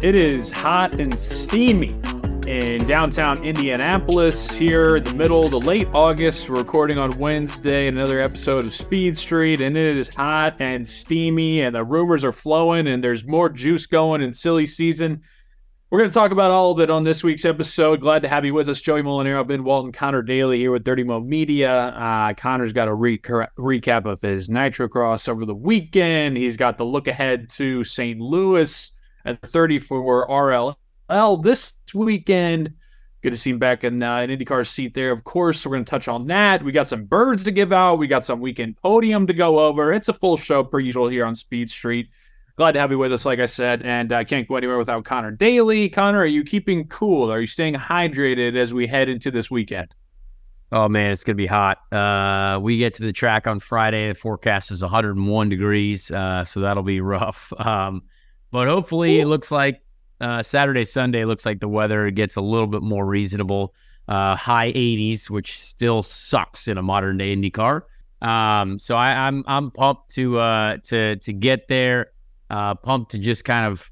It is hot and steamy in downtown Indianapolis here in the middle to late August. We're recording on Wednesday another episode of Speed Street, and it is hot and steamy, and the rumors are flowing, and there's more juice going in silly season. We're going to talk about all of it on this week's episode. Glad to have you with us, Joey Mulinaro, Ben Walton, Conor Daly here with Dirty Mo Media. Uh, Conor's got a re- recap of his Nitro Cross over the weekend. He's got the look ahead to St. Louis at 30 for RLL this weekend. Good to see him back in uh, an IndyCar seat there. Of course, we're going to touch on that. We got some birds to give out. We got some weekend podium to go over. It's a full show per usual here on Speed Street. Glad to have you with us, like I said, and I uh, can't go anywhere without Conor Daly. Conor, are you keeping cool? Are you staying hydrated as we head into this weekend? Oh man, it's gonna be hot. Uh, we get to the track on Friday. The forecast is 101 degrees, uh, so that'll be rough. Um, but hopefully, it looks like uh, Saturday, Sunday looks like the weather gets a little bit more reasonable. Uh, high 80s, which still sucks in a modern day Indy car. Um, so I, am I'm, I'm pumped to uh, to to get there. Uh, pumped to just kind of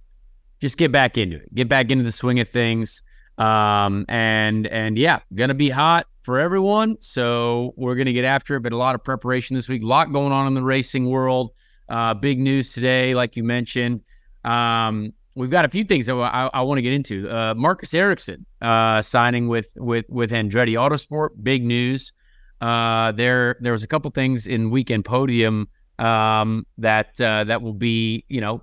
just get back into it, get back into the swing of things. Um, and and yeah, gonna be hot for everyone. So we're gonna get after it. But a lot of preparation this week, a lot going on in the racing world. Uh, big news today, like you mentioned. Um, we've got a few things that I, I want to get into. Uh, Marcus Ericsson uh, signing with with with Andretti Autosport, big news. Uh, there there was a couple things in weekend podium um, that uh, that will be you know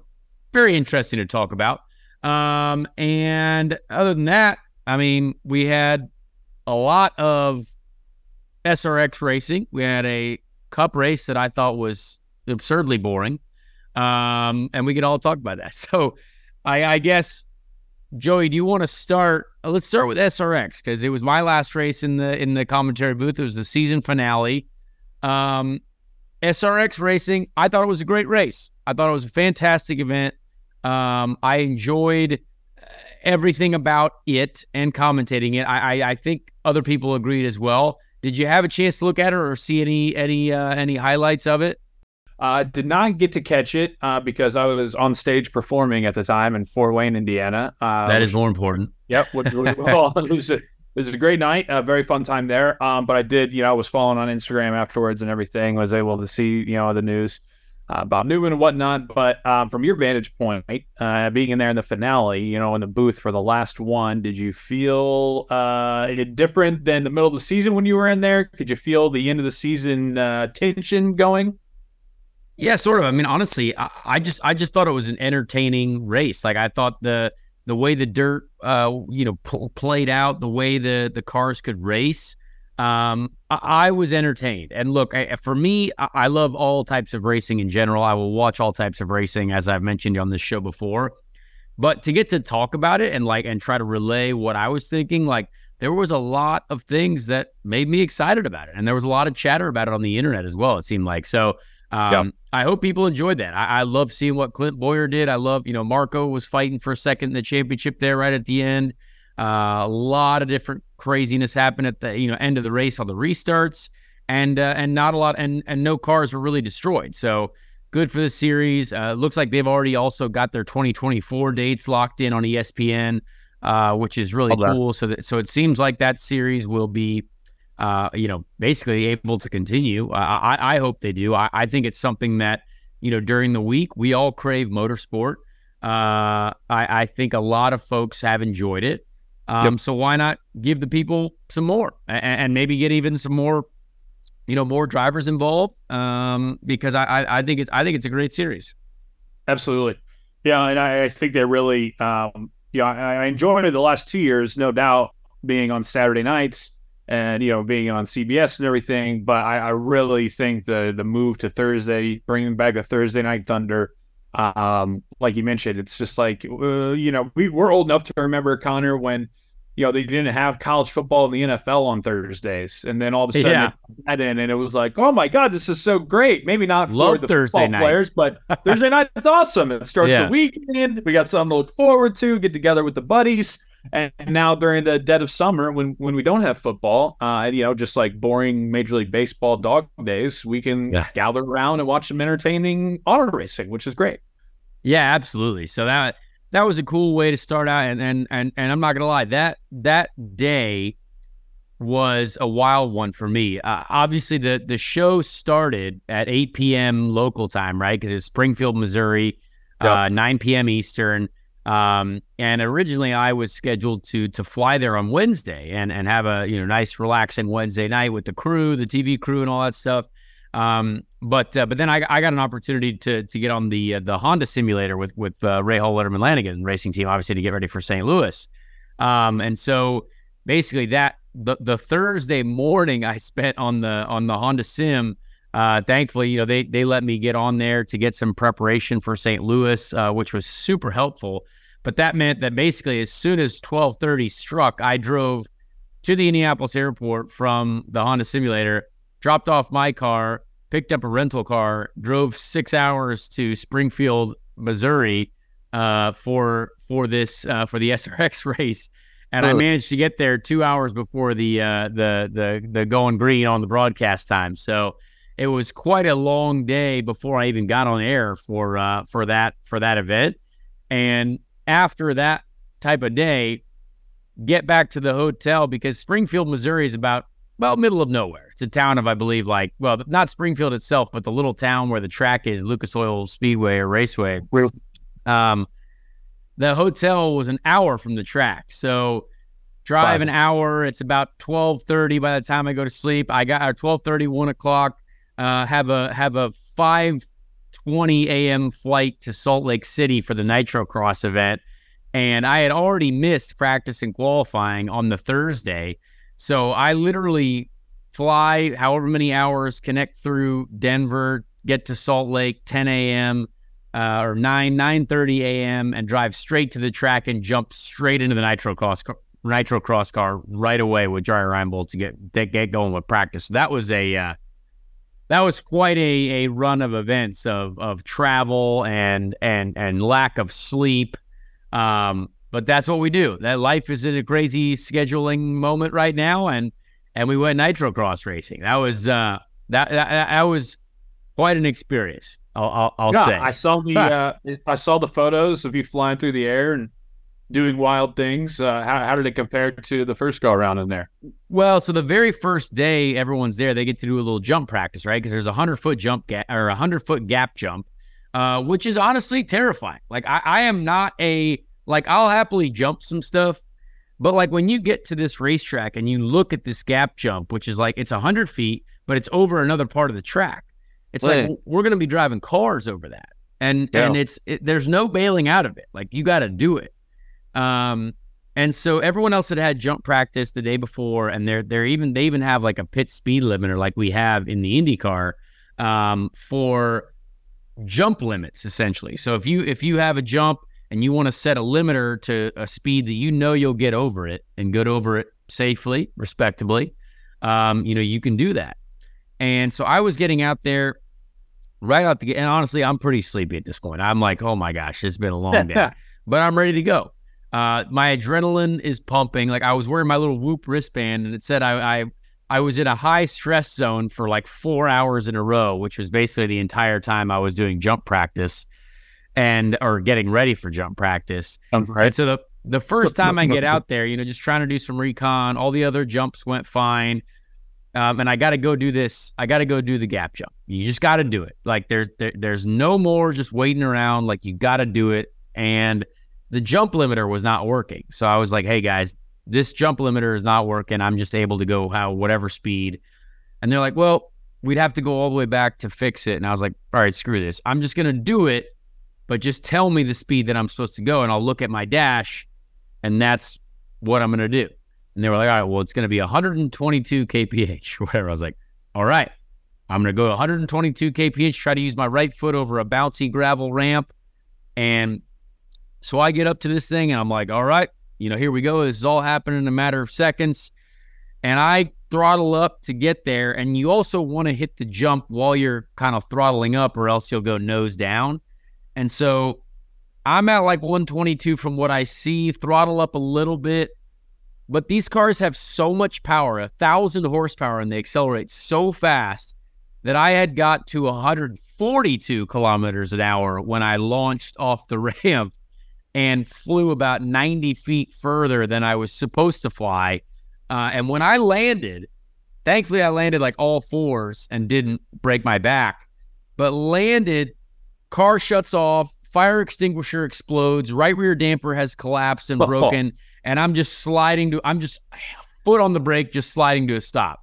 very interesting to talk about. Um, and other than that, I mean, we had a lot of SRX racing. We had a Cup race that I thought was absurdly boring. Um, and we can all talk about that. So I, I guess, Joey, do you want to start? Uh, let's start with SRX because it was my last race in the in the commentary booth. It was the season finale. Um, SRX racing, I thought it was a great race. I thought it was a fantastic event. Um, I enjoyed uh, everything about it and commentating it. I, I, I think other people agreed as well. Did you have a chance to look at it or see any any uh, any highlights of it? Uh, did not get to catch it uh, because I was on stage performing at the time in Fort Wayne, Indiana. Uh, that is more important. Yep. Which, well, it, was a, it was a great night, a very fun time there. Um, but I did, you know, I was following on Instagram afterwards and everything, was able to see, you know, the news uh, about Newman and whatnot. But um, from your vantage point, uh, being in there in the finale, you know, in the booth for the last one, did you feel uh, it different than the middle of the season when you were in there? Could you feel the end of the season uh, tension going? Yeah, sort of. I mean, honestly, I, I, just I just thought it was an entertaining race. Like I thought the the way the dirt, uh, you know, pl- played out, the way the the cars could race, um, I, I was entertained. And look, I, for me, I, I love all types of racing in general. I will watch all types of racing, as I've mentioned on this show before. But to get to talk about it and like and try to relay what I was thinking, like there was a lot of things that made me excited about it, and there was a lot of chatter about it on the internet as well. It seemed like so. Um, I hope people enjoyed that. I, I, love seeing what Clint Bowyer did. I love, you know, Marco was fighting for a second in the championship there right at the end. Uh, a lot of different craziness happened at the you know end of the race on the restarts, and uh, and not a lot and and no cars were really destroyed. So good for the series. Uh, looks like they've already also got their 2024 dates locked in on ESPN, uh, which is really cool. So that so it seems like that series will be uh, you know, basically able to continue. I, I hope they do. I, I, think it's something that, you know, during the week. We all crave motorsport. Uh, I, I think a lot of folks have enjoyed it. Um, yep. So why not give the people some more and, and, maybe get even some more, you know, more drivers involved? Um, because I, I, I think it's I think it's a great series. Absolutely, yeah, and I, I think they really, um, yeah, I, I enjoyed it the last two years, no doubt, being on Saturday nights and you know being on CBS and everything. But I, I really think the the move to Thursday, bringing back a Thursday night Thunder, um, like you mentioned, it's just like uh, you know we we're old enough to remember Conor when you know they didn't have college football in the NFL on Thursdays, and then all of a sudden yeah. that in, and it was like, oh my god, this is so great. Maybe not Love for the Thursday nights. players, but Thursday night is awesome. It starts yeah. the weekend. We got something to look forward to. Get together with the buddies. And now during the dead of summer, when when we don't have football, uh, you know, just like boring Major League Baseball dog days, we can yeah. gather around and watch some entertaining auto racing, which is great. Yeah, absolutely. So that that was a cool way to start out, and and and and I'm not gonna lie that that day was a wild one for me. Uh, obviously, the the show started at 8 p.m. local time, right? Because it's Springfield, Missouri, yep. uh, 9 p.m. Eastern. Um, and originally I was scheduled to to fly there on Wednesday and and have a you know nice relaxing Wednesday night with the crew, the TV crew, and all that stuff. Um, but uh, but then I, I got an opportunity to to get on the uh, the Honda simulator with with uh, Rahal Letterman Lanigan racing team, obviously to get ready for St. Louis. Um, and so basically that the the Thursday morning I spent on the on the Honda sim uh, thankfully, you know, they they let me get on there to get some preparation for St. Louis, uh, which was super helpful. But that meant that basically, as soon as twelve thirty struck, I drove to the Indianapolis airport from the Honda simulator, dropped off my car, picked up a rental car, drove six hours to Springfield, Missouri, uh, for for this uh, for the SRX race. And I managed to get there two hours before the uh, the the the going green on the broadcast time. So it was quite a long day before I even got on air for uh, for that for that event. And after that type of day, get back to the hotel because Springfield, Missouri is about well middle of nowhere. It's a town of I believe like well not Springfield itself, but the little town where the track is, Lucas Oil Speedway or Raceway. Um, the hotel was an hour from the track, so drive an hour. It's about twelve thirty by the time I go to sleep. I got our 12:30, 1 o'clock uh, have a have a 5:20 a.m. flight to Salt Lake City for the Nitro Cross event, and I had already missed practice and qualifying on the Thursday, so I literally fly however many hours, connect through Denver, get to Salt Lake 10 a.m. Uh, or 9 9:30 a.m. and drive straight to the track and jump straight into the Nitro Cross Nitro Cross car right away with Dreyer Reinbold to get get going with practice. So that was a uh, that was quite a, a run of events of of travel and and and lack of sleep. Um, but that's what we do. That life is in a crazy scheduling moment right now, and and we went nitro cross racing. That was uh that that, that was quite an experience. I'll I'll, I'll yeah, say. I saw the uh, I saw the photos of you flying through the air and doing wild things. Uh, how, how did it compare to the first go around in there? Well, so the very first day everyone's there, they get to do a little jump practice, right? Because there's a hundred foot jump gap or a hundred foot gap jump, uh, which is honestly terrifying. Like I, I am not a like I'll happily jump some stuff, but like when you get to this racetrack and you look at this gap jump, which is like it's a hundred feet, but it's over another part of the track. It's like we're gonna be driving cars over that, and yeah. and it's it, there's no bailing out of it. Like you got to do it. Um, and so everyone else had had jump practice the day before, and they're they're even they even have like a pit speed limiter like we have in the IndyCar um, for jump limits essentially. So if you if you have a jump and you want to set a limiter to a speed that you know you'll get over it and get over it safely, respectably, um, you know you can do that. And so I was getting out there right out the gate, and honestly, I'm pretty sleepy at this point. I'm like, oh my gosh, it's been a long day, but I'm ready to go. Uh, my adrenaline is pumping. Like I was wearing my little Whoop wristband, and it said I, I I was in a high stress zone for like four hours in a row, which was basically the entire time I was doing jump practice and or getting ready for jump practice. right. And so the the first time I get out there, you know, just trying to do some recon, all the other jumps went fine. um, and I got to go do this. I got to go do the gap jump. You just got to do it. Like there's there, there's no more just waiting around. Like you got to do it. And the jump limiter was not working. So I was like, hey guys, this jump limiter is not working. I'm just able to go how whatever speed. And they're like, well, we'd have to go all the way back to fix it. And I was like, all right, screw this. I'm just gonna do it, but just tell me the speed that I'm supposed to go, and I'll look at my dash, and that's what I'm gonna do. And they were like, all right, well, it's to be 122 kph, whatever. I was like, all right, I'm to go 122 kph, try to use my right foot over a bouncy gravel ramp. And so I get up to this thing and I'm like, all right, you know, here we go. This is all happening in a matter of seconds. And I throttle up to get there. And you also want to hit the jump while you're kind of throttling up, or else you'll go nose down. And so I'm at like 122 from what I see, throttle up a little bit but these cars have so much power, a thousand horsepower, and they accelerate so fast that I had got to 142 kilometers an hour when I launched off the ramp and flew about 90 feet further than I was supposed to fly. Uh, and when I landed, thankfully I landed like all fours and didn't break my back, but landed, car shuts off, fire extinguisher explodes, right rear damper has collapsed and broken. Oh and I'm just sliding to I'm just foot on the brake, just sliding to a stop.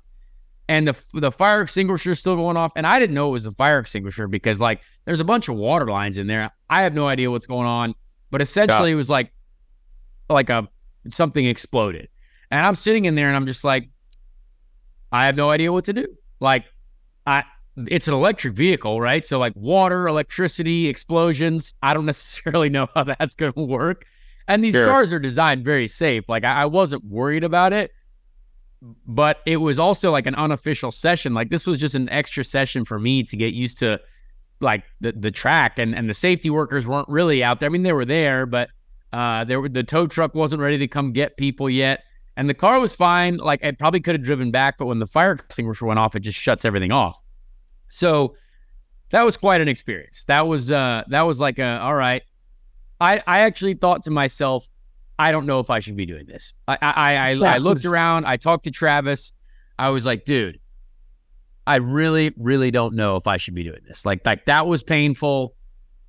And the the fire extinguisher is still going off, and I didn't know it was a fire extinguisher because like there's a bunch of water lines in there. I have no idea what's going on, but essentially yeah. it was like like a something exploded, and I'm sitting in there and I'm just like, I have no idea what to do. Like I it's an electric vehicle, right? So like water, electricity, explosions. I don't necessarily know how that's going to work. And these sure. cars are designed very safe. Like I, I wasn't worried about it, but it was also like an unofficial session. Like this was just an extra session for me to get used to like the the track and and the safety workers weren't really out there. I mean, they were there, but uh, there were the tow truck wasn't ready to come get people yet. And the car was fine. Like it probably could have driven back, but when the fire extinguisher went off, it just shuts everything off. So that was quite an experience. That was uh that was like a all right. I, I actually thought to myself, I don't know if I should be doing this. I I I, I looked around. I talked to Travis. I was like, dude, I really really don't know if I should be doing this. Like like that was painful.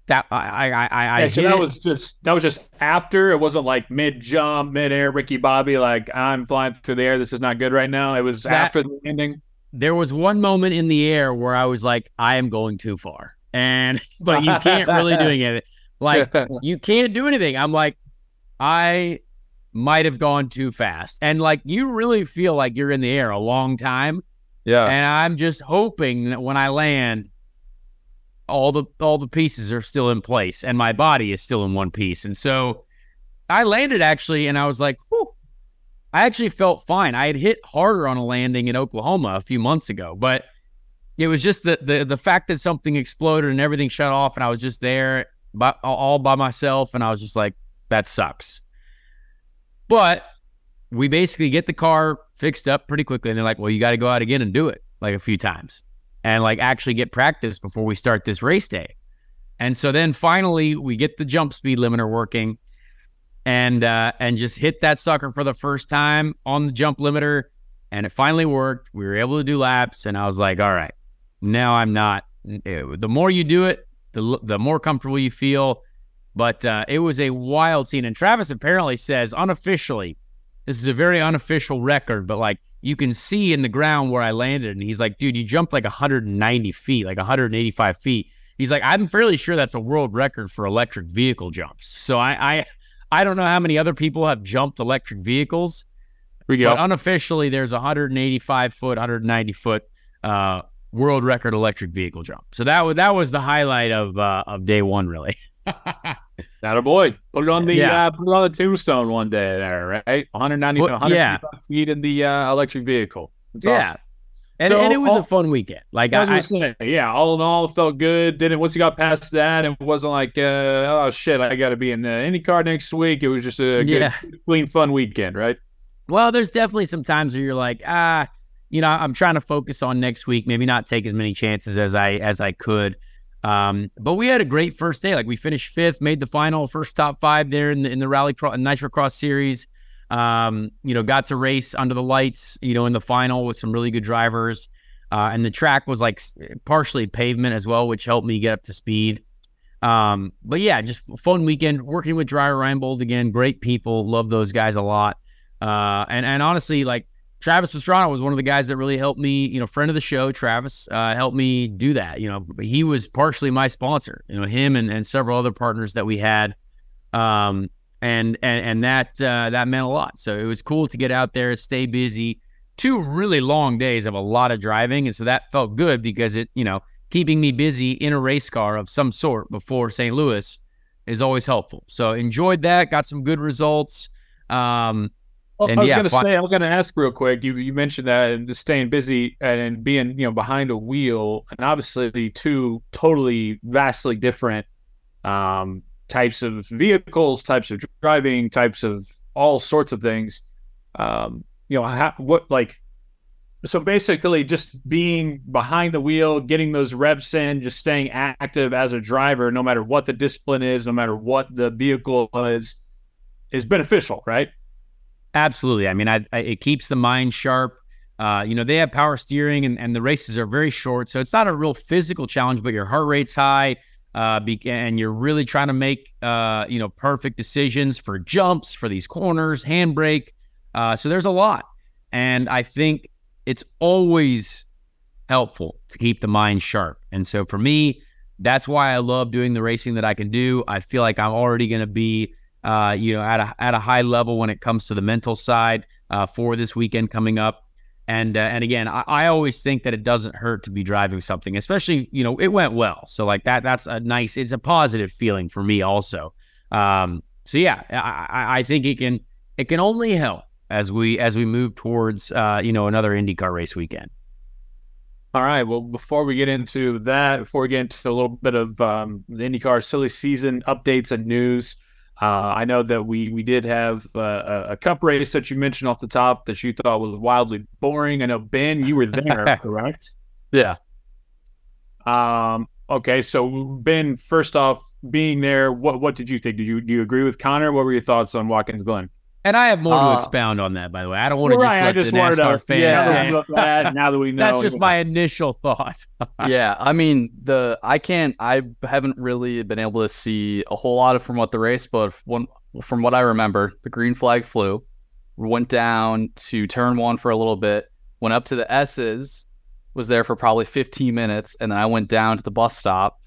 That I I I, yeah, so that was just that was just after. It wasn't like mid jump, mid air, Ricky Bobby. Like I'm flying through the air. This is not good right now. It was that, after the ending. There was one moment in the air where I was like, I am going too far, and but you can't really doing it. Like you can't do anything. I'm like, I might have gone too fast. And like you really feel like you're in the air a long time. Yeah. And I'm just hoping that when I land, all the all the pieces are still in place and my body is still in one piece. And so I landed actually and I was like, Whew. I actually felt fine. I had hit harder on a landing in Oklahoma a few months ago, but it was just the the the fact that something exploded and everything shut off and I was just there by, all by myself, and I was just like, that sucks. But we basically get the car fixed up pretty quickly, and they're like, well, you got to go out again and do it like a few times, and like actually get practice before we start this race day. And so then finally we get the jump speed limiter working, and uh, and just hit that sucker for the first time on the jump limiter, and it finally worked. We were able to do laps, and I was like, all right, now I'm not. The more you do it, the the more comfortable you feel. But uh, it was a wild scene, and Travis apparently says unofficially, this is a very unofficial record, but like you can see in the ground where I landed, and he's like, dude, you jumped like 190 feet, like 185 feet. He's like, I'm fairly sure that's a world record for electric vehicle jumps. So I I, I don't know how many other people have jumped electric vehicles. we go. But unofficially, there's 185 foot, 190 foot uh, world record electric vehicle jump. So that was that was the highlight of uh, of day one, really. That a boy. Put it on the yeah. uh, put it on the tombstone one day there, right? 190 well, yeah. feet in the uh, electric vehicle. That's yeah. Awesome. And, so, and, it was all, a fun weekend. Like I, I saying, yeah, all in all, felt good. Then once you got past that, it wasn't like, uh, oh shit, I got to be in any car next week. It was just a yeah. good, clean, fun weekend, right? Well, there's definitely some times where you're like, ah, you know, I'm trying to focus on next week, maybe not take as many chances as I as I could. Um, but we had a great first day. Like we finished fifth, made the final, first top five there in the in the rally cross, nitro cross series. Um, you know, got to race under the lights, you know, in the final with some really good drivers. Uh, and the track was like partially pavement as well, which helped me get up to speed. Um, but yeah, just fun weekend working with Dreyer Reinbold again. Great people, love those guys a lot. Uh, and and honestly, like Travis Pastrana was one of the guys that really helped me. You know, friend of the show, Travis, uh, helped me do that. You know, he was partially my sponsor. You know, him and, and several other partners that we had. Um, and and and that uh, that meant a lot. So it was cool to get out there, stay busy. Two really long days of a lot of driving, and so that felt good because it, you know, keeping me busy in a race car of some sort before St. Louis is always helpful. So enjoyed that, got some good results. Um, well, I was yeah, going to say, I was going to ask real quick. You you mentioned that and staying busy and, and being you know behind a wheel, and obviously two totally vastly different um, types of vehicles, types of driving, types of all sorts of things. Um, you know, how, what like so basically just being behind the wheel, getting those reps in, just staying active as a driver, no matter what the discipline is, no matter what the vehicle is, is beneficial, right? Absolutely. I mean, I, I, it keeps the mind sharp. Uh, you know, they have power steering and, and the races are very short. So it's not a real physical challenge, but your heart rate's high. Uh, be, and you're really trying to make, uh, you know, perfect decisions for jumps, for these corners, handbrake. Uh, so there's a lot. And I think it's always helpful to keep the mind sharp. And so for me, that's why I love doing the racing that I can do. I feel like I'm already going to be uh, you know, at a at a high level when it comes to the mental side uh, for this weekend coming up. And uh, and again, I, I, always think that it doesn't hurt to be driving something, especially you know it went well. So like that, that's a nice, it's a positive feeling for me also. Um, so yeah, I, I think it can it can only help as we as we move towards uh, you know another IndyCar race weekend. All right. Well, before we get into that, before we get into a little bit of um, the IndyCar silly season updates and news, uh, I know that we we did have uh, a cup race that you mentioned off the top that you thought was wildly boring. I know Ben, you were there, correct? Yeah. Um. Okay. So Ben, first off, being there, what what did you think? Did you do you agree with Conor? What were your thoughts on Watkins Glen? And I have more to uh, expound on that, by the way. I don't want to right, just let I just the NASCAR to, fans. Yeah, that, now that we know, that's just my initial thought. yeah, I mean the I can't. I haven't really been able to see a whole lot of from what the race, but one from what I remember, the green flag flew, went down to turn one for a little bit, went up to the S's, was there for probably 15 minutes, and then I went down to the bus stop,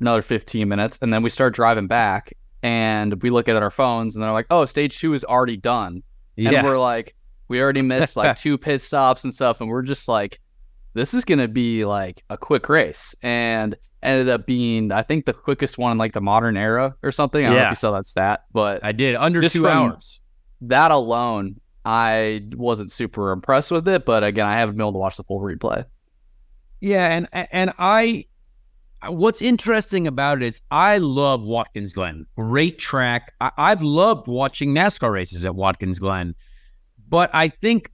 another 15 minutes, and then we started driving back, and we look at our phones and they're like, "Oh, stage two is already done," yeah. and we're like, "We already missed like two pit stops and stuff," and we're just like, "This is gonna be like a quick race," and ended up being, I think, the quickest one in like the modern era or something. I don't yeah. know if you saw that stat, but I did under two hours. That alone, I wasn't super impressed with it, but again, I haven't been able to watch the full replay. Yeah, and and I what's interesting about it is I love Watkins Glen. Great track. I, have loved watching NASCAR races at Watkins Glen. But I think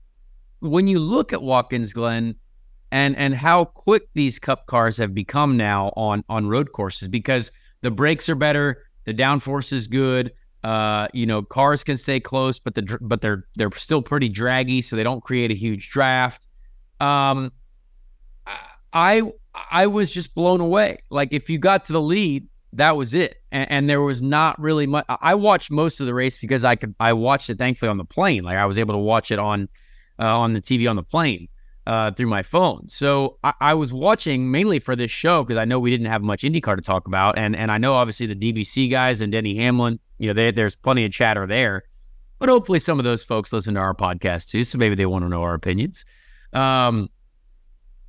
when you look at Watkins Glen and and how quick these cup cars have become now on on road courses because the brakes are better, the downforce is good. Uh, you know, cars can stay close, but the but they're they're still pretty draggy, so they don't create a huge draft. Um, I I was just blown away. Like if you got to the lead, that was it, and, and, there was not really much. I watched most of the race because I could. I watched it thankfully on the plane. Like I was able to watch it on uh, on the TV on the plane uh, through my phone. So I, I was watching mainly for this show because I know we didn't have much IndyCar to talk about, and and I know obviously the DBC guys and Denny Hamlin. You know, they, there's plenty of chatter there, but hopefully some of those folks listen to our podcast too, so maybe they want to know our opinions. Um,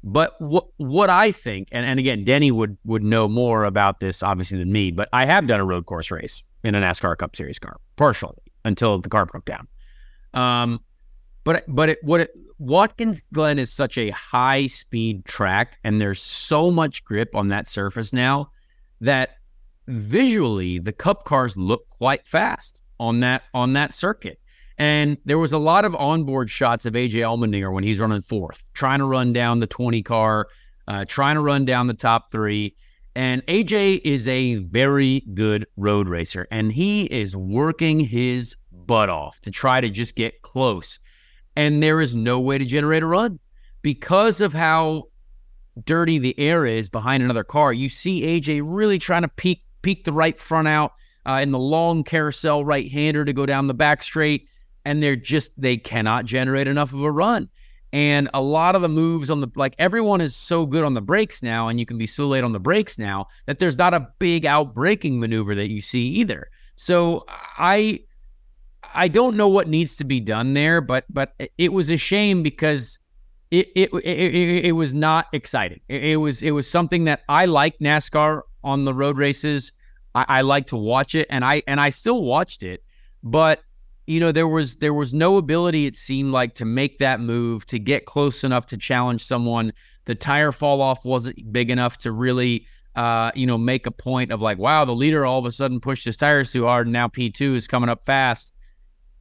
but what what I think, and, and again, Denny would would know more about this obviously than me, but I have done a road course race in a NASCAR Cup Series car, partially until the car broke down. Um, but but it, what it, Watkins Glen is such a high speed track, and there's so much grip on that surface now that visually the Cup cars look quite fast on that on that circuit. And there was a lot of onboard shots of AJ Allmendinger when he's running fourth, trying to run down the 20 car, uh, trying to run down the top three. And AJ is a very good road racer, and he is working his butt off to try to just get close. And there is no way to generate a run because of how dirty the air is behind another car. You see AJ really trying to peek peek the right front out uh, in the long carousel right hander to go down the back straight, and they're just they cannot generate enough of a run. And a lot of the moves on the like everyone is so good on the brakes now, and you can be so late on the brakes now that there's not a big out braking maneuver that you see either. So I I don't know what needs to be done there, but but it was a shame because it it it, it, was not exciting. It, it, was it was something that I like NASCAR on the road races. I, I like to watch it, and I and I still watched it, but you know there was there was no ability it seemed like to make that move to get close enough to challenge someone the tire fall off wasn't big enough to really uh, you know make a point of like wow the leader all of a sudden pushed his tires too hard and now p2 is coming up fast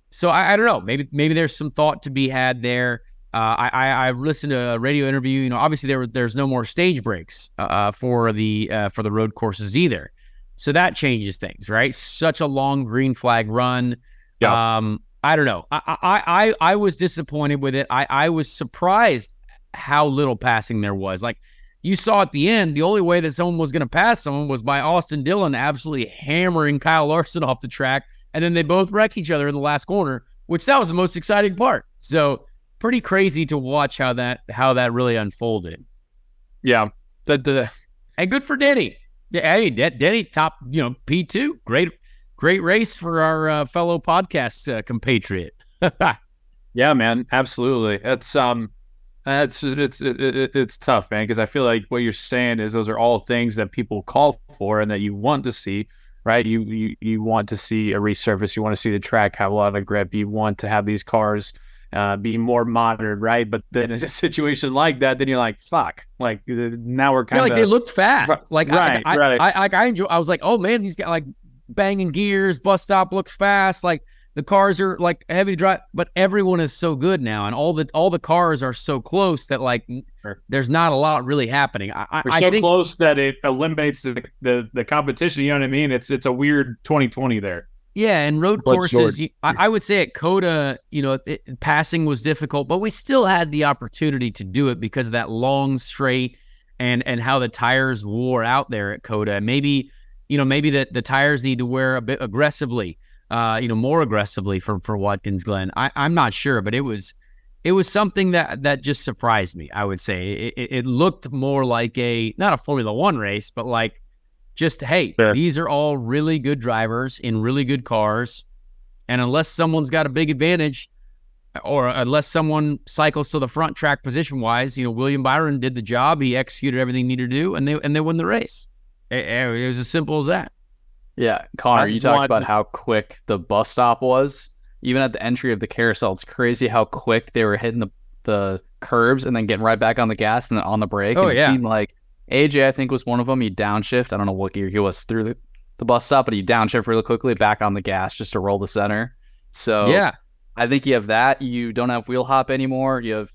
so I, I don't know maybe maybe there's some thought to be had there uh, I, I I listened to a radio interview. You know, obviously there there's no more stage breaks uh, uh, for the uh, for the road courses either, so that changes things, right? Such a long green flag run. Yeah. Um, I don't know. I, I, I, I was disappointed with it. I, I was surprised how little passing there was. Like you saw at the end, the only way that someone was going to pass someone was by Austin Dillon absolutely hammering Kyle Larson off the track. And then they both wreck each other in the last corner, which that was the most exciting part. So pretty crazy to watch how that how that really unfolded. Yeah. The, the, and good for Denny. Hey, Denny top, you know, P2. Great great race for our uh, fellow podcast uh, compatriot. yeah, man, absolutely. It's um, it's it's it, it, it's tough, man, because I feel like what you're saying is those are all things that people call for and that you want to see, right? You you you want to see a resurface, you want to see the track have a lot of grip, you want to have these cars. Uh, be more modern, right? But then in a situation like that, then you're like, "Fuck!" Like uh, now we're kind of yeah, like they looked fast. Like right, I, I, right. I, I, I enjoy. I was like, "Oh man, these guys like banging gears. Bus stop looks fast. Like the cars are like heavy to drive, but everyone is so good now, and all the all the cars are so close that like sure. there's not a lot really happening. I, We're I so think, close that it eliminates the, the, the competition. You know what I mean? It's it's a weird 2020 there. Yeah, and road but courses, you, I, I, would say at COTA, you know, it, passing was difficult, but we still had the opportunity to do it because of that long straight and and how the tires wore out there at COTA. Maybe you know, maybe that the tires need to wear a bit aggressively, uh, you know, more aggressively for for Watkins Glen. I, I'm not sure, but it was it was something that that just surprised me. I would say it, it looked more like a not a Formula One race, but like just hey, yeah. these are all really good drivers in really good cars, and unless someone's got a big advantage, or unless someone cycles to the front track position wise, you know, William Byron did the job. He executed everything he needed to do, and they and they won the race. It, it was as simple as that. Yeah, Conor, you talked about how quick the bus stop was. Even at the entry of the carousel, it's crazy how quick they were hitting the the curbs and then getting right back on the gas and then on the brake. Oh and yeah, it seemed like AJ, I think, was one of them. He downshift. I don't know what gear he was through the, the bus stop, but he downshift really quickly back on the gas just to roll the center. So yeah, I think you have that. You don't have wheel hop anymore. You have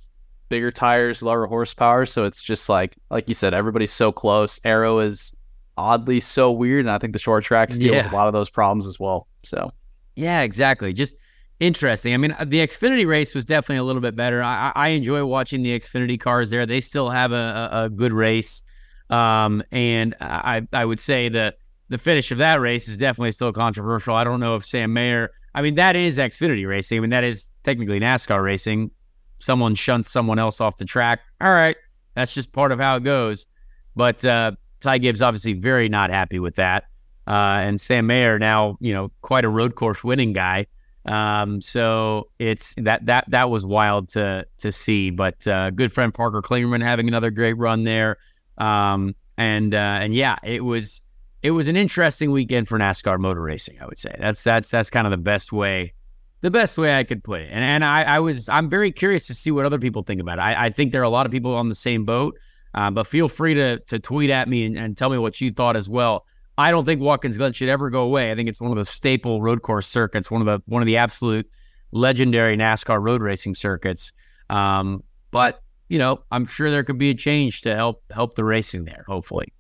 bigger tires, lower horsepower. So it's just like like you said, everybody's so close. Aero is oddly so weird. And I think the short tracks deal yeah. with a lot of those problems as well. So, yeah, exactly. Just interesting. I mean, uh, the Xfinity race was definitely a little bit better. I, I enjoy watching the Xfinity cars there. They still have a, a, a good race. Um, and I, I would say that the finish of that race is definitely still controversial. I don't know if Sam Mayer, I mean, that is Xfinity racing. I mean, that is technically NASCAR racing. Someone shunts someone else off the track. All right. That's just part of how it goes. But uh, Ty Gibbs obviously very not happy with that. Uh, and Sam Mayer now, you know, quite a road course winning guy. Um, so it's that that that was wild to to see. But uh, good friend Parker Kligerman having another great run there. Um, and uh, and yeah, it was it was an interesting weekend for NASCAR motor racing. I would say that's that's that's kind of the best way the best way I could put it. And and I, I was I'm very curious to see what other people think about it. I, I think there are a lot of people on the same boat. Uh, but feel free to to tweet at me and, and tell me what you thought as well. I don't think Watkins Glen should ever go away. I think it's one of the staple road course circuits, one of the one of the absolute legendary NASCAR road racing circuits. Um, but you know, I'm sure there could be a change to help help the racing there. Hopefully.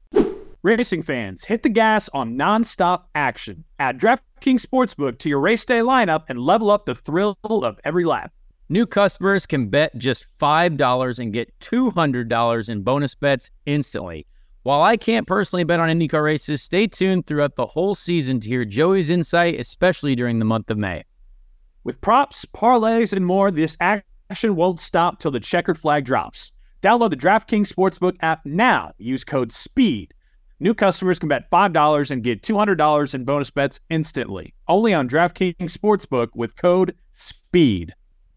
Racing fans, hit the gas on nonstop action. Add DraftKings Sportsbook to your race day lineup and level up the thrill of every lap. New customers can bet just $5 and get $200 in bonus bets instantly. While I can't personally bet on IndyCar races, stay tuned throughout the whole season to hear Joey's insight, especially during the month of May. With props, parlays, and more, this action won't stop till the checkered flag drops. Download the DraftKings Sportsbook app now. Use code SPEED. New customers can bet $5 and get $200 in bonus bets instantly. Only on DraftKings Sportsbook with code SPEED.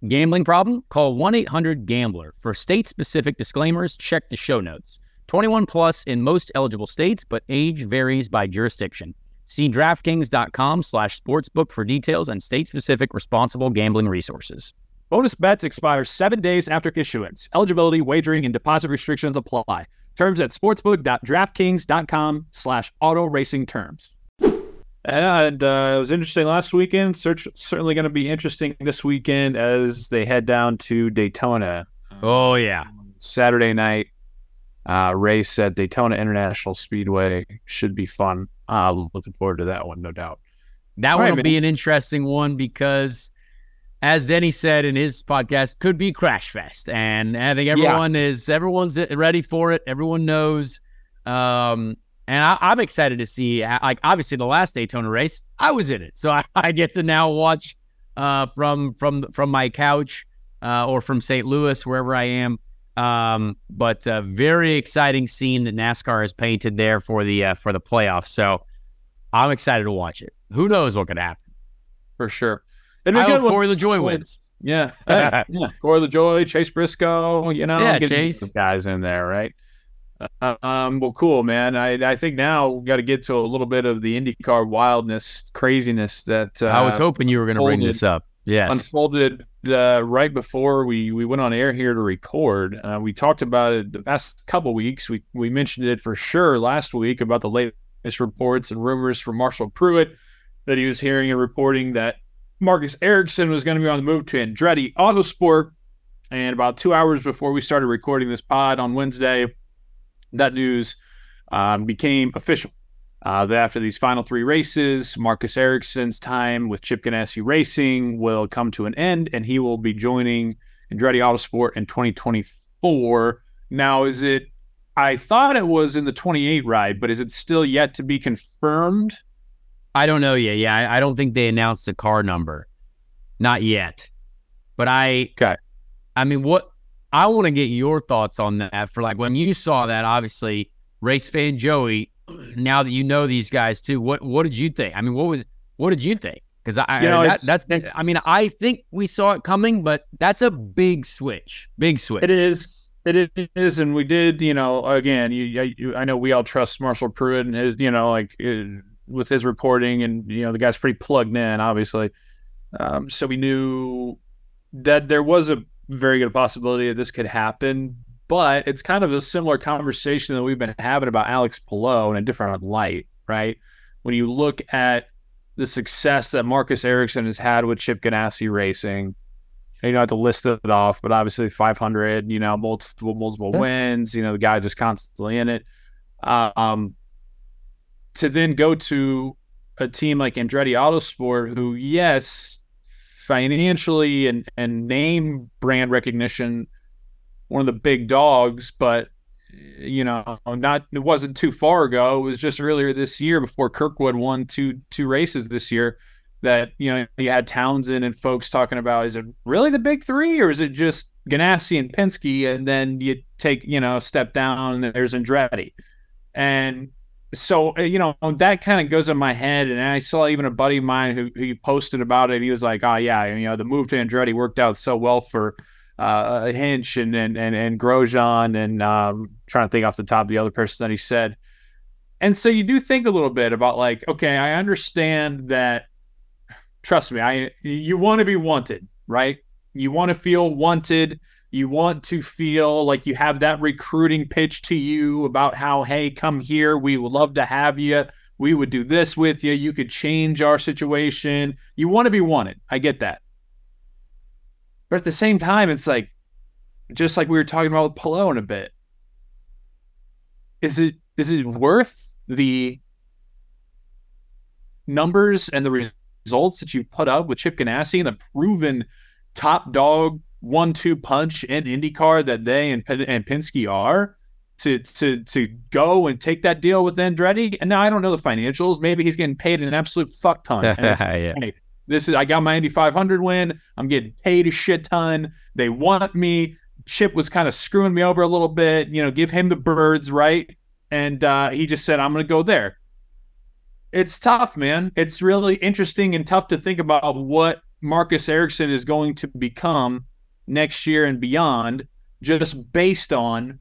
Gambling problem? Call 1 800 Gambler. For state specific disclaimers, check the show notes. 21 plus in most eligible states, but age varies by jurisdiction. See DraftKings.com slash sportsbook for details and state specific responsible gambling resources. Bonus bets expire seven days after issuance. Eligibility, wagering, and deposit restrictions apply. Terms at sportsbook.draftkings.com slash auto racing terms. And uh, it was interesting last weekend. Search, certainly going to be interesting this weekend as they head down to Daytona. Oh, yeah. Saturday night uh, race at Daytona International Speedway should be fun. Uh, looking forward to that one, no doubt. That one will be an interesting one because, as Denny said in his podcast, could be crash fest, and I think everyone is everyone's ready for it. Everyone knows, um, and I, I'm excited to see. uh, Like obviously, the last Daytona race, I was in it, so I, I get to now watch uh, from from from my couch uh, or from St. Louis, wherever I am. Um, but uh, very exciting scene that NASCAR has painted there for the uh, for the playoffs. So I'm excited to watch it. Who knows what could happen? For sure. And I we hope got Corey LaJoie wins. wins. Yeah. Yeah. Corey LaJoie, Chase Briscoe, you know, Yeah, Chase. some guys in there, right? Uh, um, well, cool, man. I, I think now we got to get to a little bit of the IndyCar wildness, craziness that uh, I was hoping you were going to bring this up. Yes. unfolded uh, right before we, we went on air here to record. Uh, we talked about it the past couple weeks. We we mentioned it for sure last week about the latest reports and rumors from Marshall Pruitt that he was hearing and reporting that Marcus Ericsson was going to be on the move to Andretti Autosport. And about two hours before we started recording this pod on Wednesday, that news um, became official. Uh, that after these final three races, Marcus Ericsson's time with Chip Ganassi Racing will come to an end, and he will be joining Andretti Autosport in 2024. Now, is it? I thought it was in the 28 ride, but is it still yet to be confirmed? I don't know yet. Yeah, I, I don't think they announced the car number. Not yet. But I Okay. I mean, what I want to get your thoughts on that for like when you saw that, obviously, race fan Joey, now that you know these guys too, what what did you think? I mean, what was what did you think? Because I, You know, that, that's I mean, I think we saw it coming, but that's a big switch. Big switch. It is. It is, and we did. You know, again, you, you I know we all trust Marshall Pruitt and his, you know, like uh, with his reporting, and you know, the guy's pretty plugged in, obviously. Um, so we knew that there was a very good possibility that this could happen, but it's kind of a similar conversation that we've been having about Alex Palou in a different light, right? When you look at the success that Marcus Ericsson has had with Chip Ganassi Racing, you don't have to list it off, but obviously 500, you know, multiple multiple wins, you know, the guy just constantly in it. Um, to then go to a team like Andretti Autosport, who yes, financially and and name brand recognition, one of the big dogs, but you know, not it wasn't too far ago. It was just earlier this year before Kirkwood won two two races this year that you know you had Townsend and folks talking about is it really the big three or is it just Ganassi and Penske and then you take you know step down and there's Andretti and so uh, you know that kind of goes in my head and I saw even a buddy of mine who, who posted about it he was like oh yeah you know the move to Andretti worked out so well for uh, Hinch and and and, and Grosjean and um, trying to think off the top of the other person that he said and so you do think a little bit about like okay I understand that trust me, I you want to be wanted, right? You want to feel wanted. You want to feel like you have that recruiting pitch to you about how, hey, come here. We would love to have you. We would do this with you. You could change our situation. You want to be wanted. I get that. But at the same time, it's like, just like we were talking about with Palou in a bit. Is it is it worth the numbers and the results that you've put up with Chip Ganassi and the proven top dog one-two punch in IndyCar that they and, and Penske are to to to go and take that deal with Andretti. And now I don't know the financials. Maybe he's getting paid an absolute fuck ton. yeah. hey, this is I got my Indy 500 win. I'm getting paid a shit ton. They want me. Chip was kind of screwing me over a little bit. You know, give him the birds, right? And uh, he just said, "I'm going to go there." It's tough, man. It's really interesting and tough to think about what Marcus Ericsson is going to become next year and beyond, just based on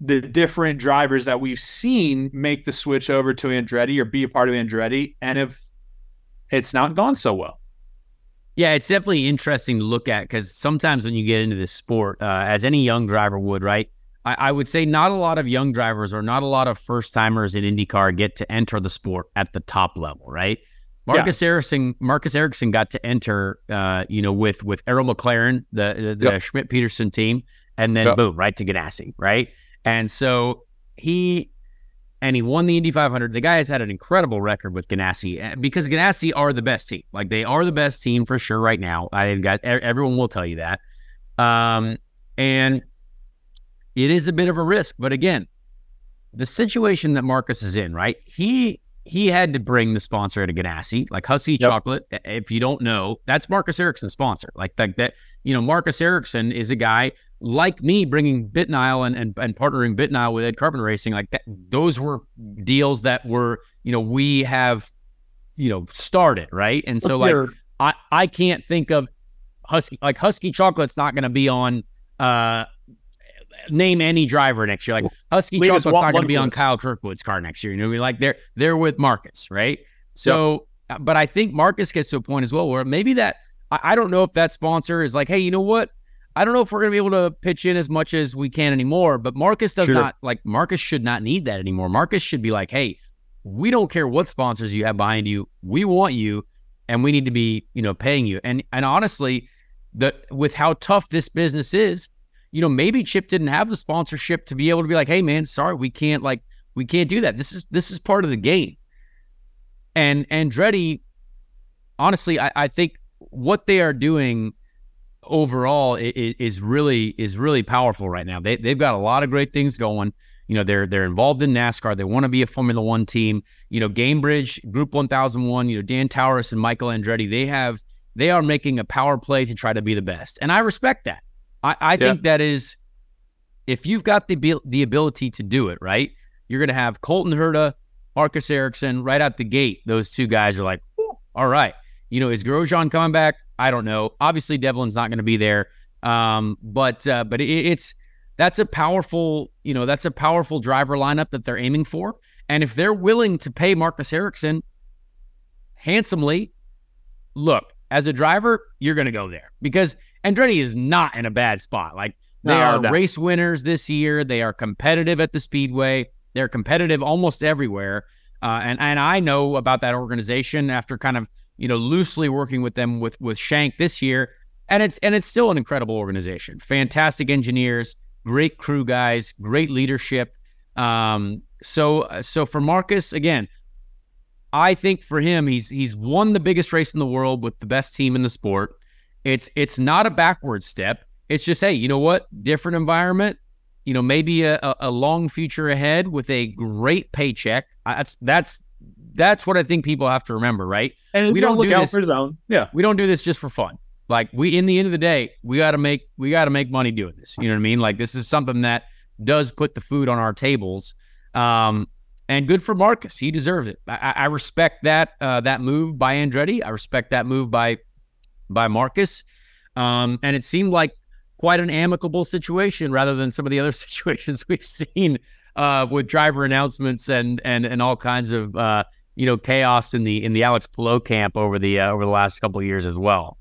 the different drivers that we've seen make the switch over to Andretti or be a part of Andretti, and if it's not gone so well. Yeah, it's definitely interesting to look at because sometimes when you get into this sport, uh, as any young driver would, right? I, I, would say not a lot of young drivers or not a lot of first timers in IndyCar get to enter the sport at the top level, right? Marcus yeah. Ericsson, Marcus Ericsson got to enter, uh, you know, with with Arrow McLaren, the the, yep. Schmidt Peterson team, and then yep. boom, right to Ganassi, right? And so he and he won the Indy 500. The guy has had an incredible record with Ganassi eh, because Ganassi are the best team. Like they are the best team for sure right now. I got everyone will tell you that. Um, and it is a bit of a risk, but again, the situation that Marcus is in, right? He he had to bring the sponsor to Ganassi, like Huski yep. Chocolate. If you don't know, that's Marcus Ericsson's sponsor. Like that, that you know, Marcus Ericsson is a guy like me bringing BitNile and, and, and partnering BitNile with Ed Carpenter Racing. Like that, those were deals that were, you know, we have, you know, started right. And so like I I can't think of Huski like Huski Chocolate's not going to be on. uh name any driver next year. Like Huski Chocolate's not going to be on Kyle Kirkwood's car next year. You know, we like they're they're with Marcus, right? So, yep. but I think Marcus gets to a point as well where maybe that I, I don't know if that sponsor is like, hey, you know what? I don't know if we're going to be able to pitch in as much as we can anymore. But Marcus does sure. not like Marcus should not need that anymore. Marcus should be like, hey, we don't care what sponsors you have behind you. We want you, and we need to be, you know, paying you. And and honestly, the with how tough this business is, you know, maybe Chip didn't have the sponsorship to be able to be like, hey man, sorry, we can't like we can't do that. This is this is part of the game. And Andretti, honestly, I, I think what they are doing overall is, is really is really powerful right now. They they've got a lot of great things going. You know, they're they're involved in NASCAR. They want to be a Formula One team. You know, Gamebridge, Group One Thousand One. You know, Dan Towriss and Michael Andretti. They have they are making a power play to try to be the best, and I respect that. I, I yeah. think that is if you've got the the ability to do it right, you're going to have Colton Herta, Marcus Ericsson right out the gate. Those two guys are like, all right. You know, is Grosjean coming back? I don't know. Obviously, Devlin's not going to be there. Um, but uh, but it, it's that's a powerful, you know, that's a powerful driver lineup that they're aiming for. And if they're willing to pay Marcus Ericsson handsomely, look, as a driver, you're going to go there because Andretti is not in a bad spot. Like they no, are no. race winners this year. They are competitive at the speedway. They're competitive almost everywhere. Uh, and and I know about that organization after kind of you know, loosely working with them with with Shank this year, and it's and it's still an incredible organization. Fantastic engineers, great crew guys, great leadership. Um, so so for Marcus again, I think for him, he's he's won the biggest race in the world with the best team in the sport. It's it's not a backward step. It's just hey, you know what? Different environment. You know, maybe a, a long future ahead with a great paycheck. That's that's that's what I think people have to remember, right? And we don't look do out this, for his own. Yeah, we don't do this just for fun. Like we, in the end of the day, we got to make we got to make money doing this. You know what I mean? Like this is something that does put the food on our tables. Um, and good for Marcus. He deserves it. I, I respect that uh, that move by Andretti. I respect that move by by Marcus. Um, and it seemed like quite an amicable situation rather than some of the other situations we've seen uh, with driver announcements and and and all kinds of uh, you know chaos in the in the Alex Palou camp over the uh, over the last couple of years as well.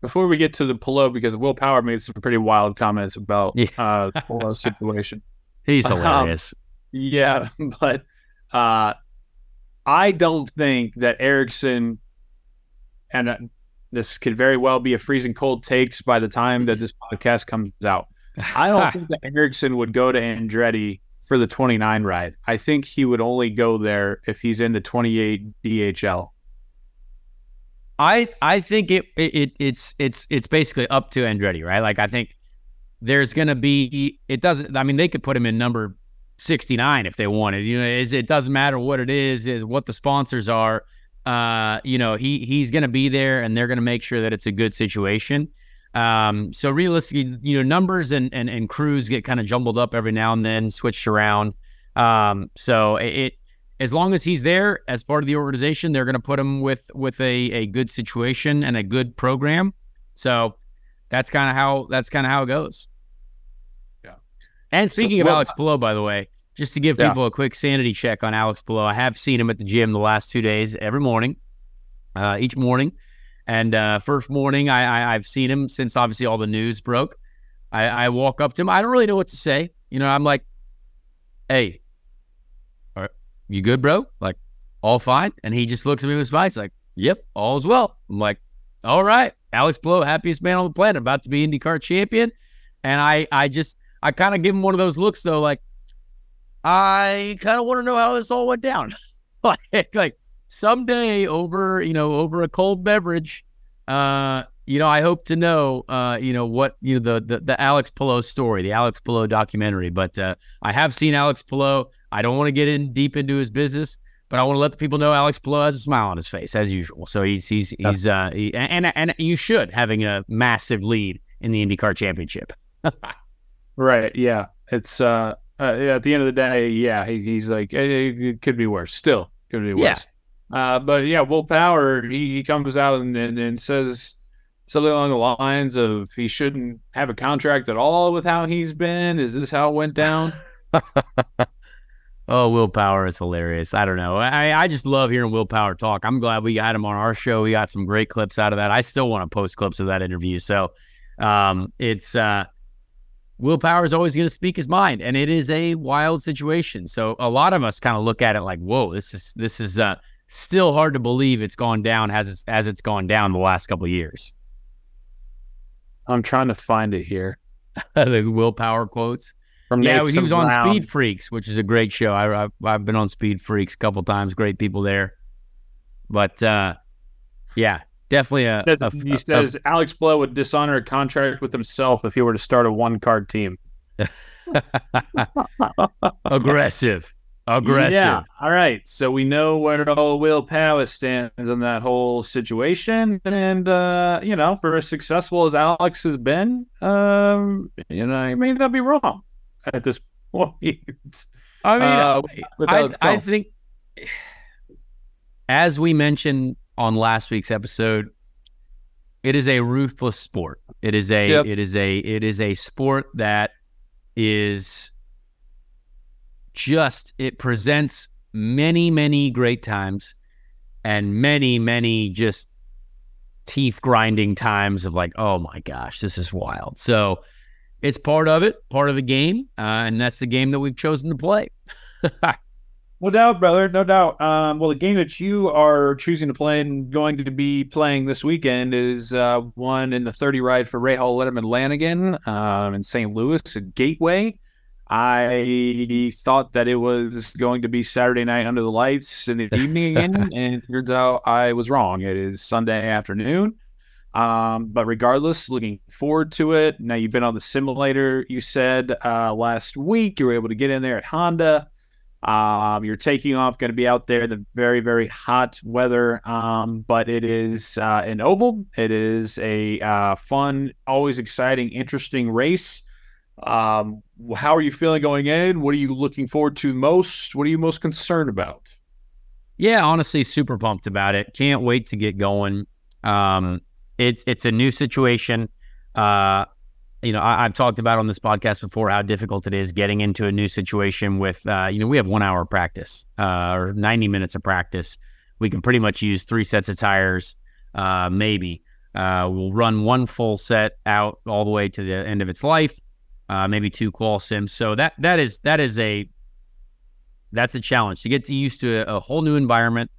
Before we get to the Palou, because Will Power made some pretty wild comments about yeah. uh, situation. He's um, hilarious. Um, yeah, but uh, I don't think that Ericsson and uh, this could very well be a freezing cold takes by the time that this podcast comes out. I don't think that Ericsson would go to Andretti for the 29 ride. I think he would only go there if he's in the 28 DHL. I I think it, it it's it's it's basically up to Andretti, right? Like I think there's going to be it doesn't. I mean, they could put him in number 69 if they wanted. You know, it doesn't matter what it is, is what the sponsors are. Uh, you know, he he's going to be there, and they're going to make sure that it's a good situation. Um, so realistically, you know, numbers and and and crews get kind of jumbled up every now and then, switched around. Um, so it as long as he's there as part of the organization, they're going to put him with with a a good situation and a good program. So that's kind of how that's kind of how it goes. Yeah. And speaking So, of well, Alex Palou, by the way, just to give Yeah. people a quick sanity check on Alex Palou, I have seen him at the gym the last two days every morning, uh, each morning. And uh, first morning, I, I I've seen him since obviously all the news broke. I, I walk up to him. I don't really know what to say. You know, I'm like, "Hey, are you good, bro? Like, all fine?" And he just looks at me with a smile. Like, "Yep, all is well." I'm like, "All right, Alex Palou, happiest man on the planet, about to be IndyCar champion." And I I just I kind of give him one of those looks though, like I kind of want to know how this all went down. like, like someday over, you know, over a cold beverage, uh, you know, I hope to know, uh, you know, what, you know, the, the, the Alex Palou story, the Alex Palou documentary. But uh, I have seen Alex Palou. I don't want to get in deep into his business, but I want to let the people know Alex Palou has a smile on his face as usual. So he's, he's, he's, uh, he, and, and you should having a massive lead in the IndyCar championship. Right. Yeah. It's uh, uh at the end of the day, yeah, he, he's like it, it- could be worse. Still could be Yeah. worse. Uh, but yeah, Will Power he, he comes out and, and and says something along the lines of he shouldn't have a contract at all with how he's been. Is this how it went down? Oh, Will Power is hilarious. I don't know. I, I just love hearing Will Power talk. I'm glad we got him on our show. We got some great clips out of that. I still want to post clips of that interview. So um, it's uh, Will Power is always going to speak his mind, and it is a wild situation. So a lot of us kind of look at it like, "Whoa, this is this is uh, still hard to believe it's gone down as it's, as it's gone down the last couple of years." I'm trying to find it here. the Will Power quotes. From Yeah, Nathan he was on Speed Freaks, which is a great show. I, I've, I've been on Speed Freaks a couple times. Great people there. But uh, yeah, definitely a. A- he a- says Alex Palou would dishonor a contract with himself if he were to start a one card team. aggressive, aggressive. Yeah. All right. So we know where all Will Power stands in that whole situation. And, uh, you know, for as successful as Alex has been, um, you know, he may not be wrong at this point. I mean, Uh, with I, I think, as we mentioned on last week's episode, it is a ruthless sport. It is a Yep. it is a it is a sport that is just it presents many many great times and many many just teeth grinding times of like oh my gosh this is wild so it's part of it part of the game uh, and that's the game that we've chosen to play No doubt, brother. No doubt. Um, well, the game that you are choosing to play and going to be playing this weekend is uh, one in the 30 ride for Rahal Letterman Lanigan um, in St. Louis at Gateway. I thought that it was going to be Saturday night under the lights in the evening again, and it turns out I was wrong. It is Sunday afternoon. Um, but regardless, looking forward to it. Now you've been on the simulator. You said uh, last week you were able to get in there at Honda. Um, you're taking off, going to be out there in the very, very hot weather. Um, but it is uh, an oval. It is a uh, fun, always exciting, interesting race. Um, how are you feeling going in? What are you looking forward to most? What are you most concerned about? Yeah, honestly, super pumped about it. Can't wait to get going. Um, it's it's a new situation. Uh, you know, I, I've talked about on this podcast before how difficult it is getting into a new situation. With uh, you know, we have one hour practice uh, or ninety minutes of practice. We can pretty much use three sets of tires, uh, maybe. Uh, we'll run one full set out all the way to the end of its life, uh, maybe two qual sims. So that that is that is a that's a challenge to get used to a, a whole new environment.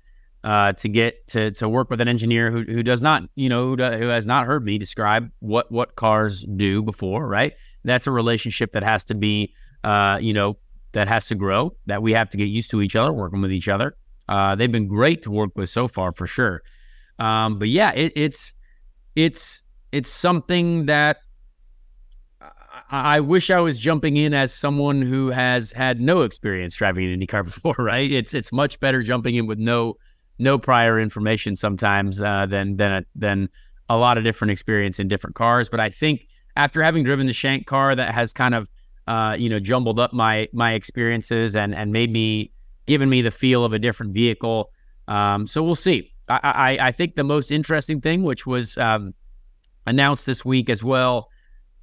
Uh, to get to to work with an engineer who who does not you know who, do, who has not heard me describe what what cars do before, right? That's a relationship that has to be uh, you know that has to grow, that we have to get used to each other, working with each other. Uh, they've been great to work with so far, for sure. Um, but yeah, it, it's it's it's something that I, wish I was jumping in as someone who has had no experience driving an IndyCar before. Right? It's it's much better jumping in with no no prior information sometimes uh, than than a, than a lot of different experience in different cars. But I think after having driven the Shank car, that has kind of uh, you know jumbled up my my experiences and and made me given me the feel of a different vehicle. Um, so we'll see. I, I, I think the most interesting thing, which was um, announced this week as well,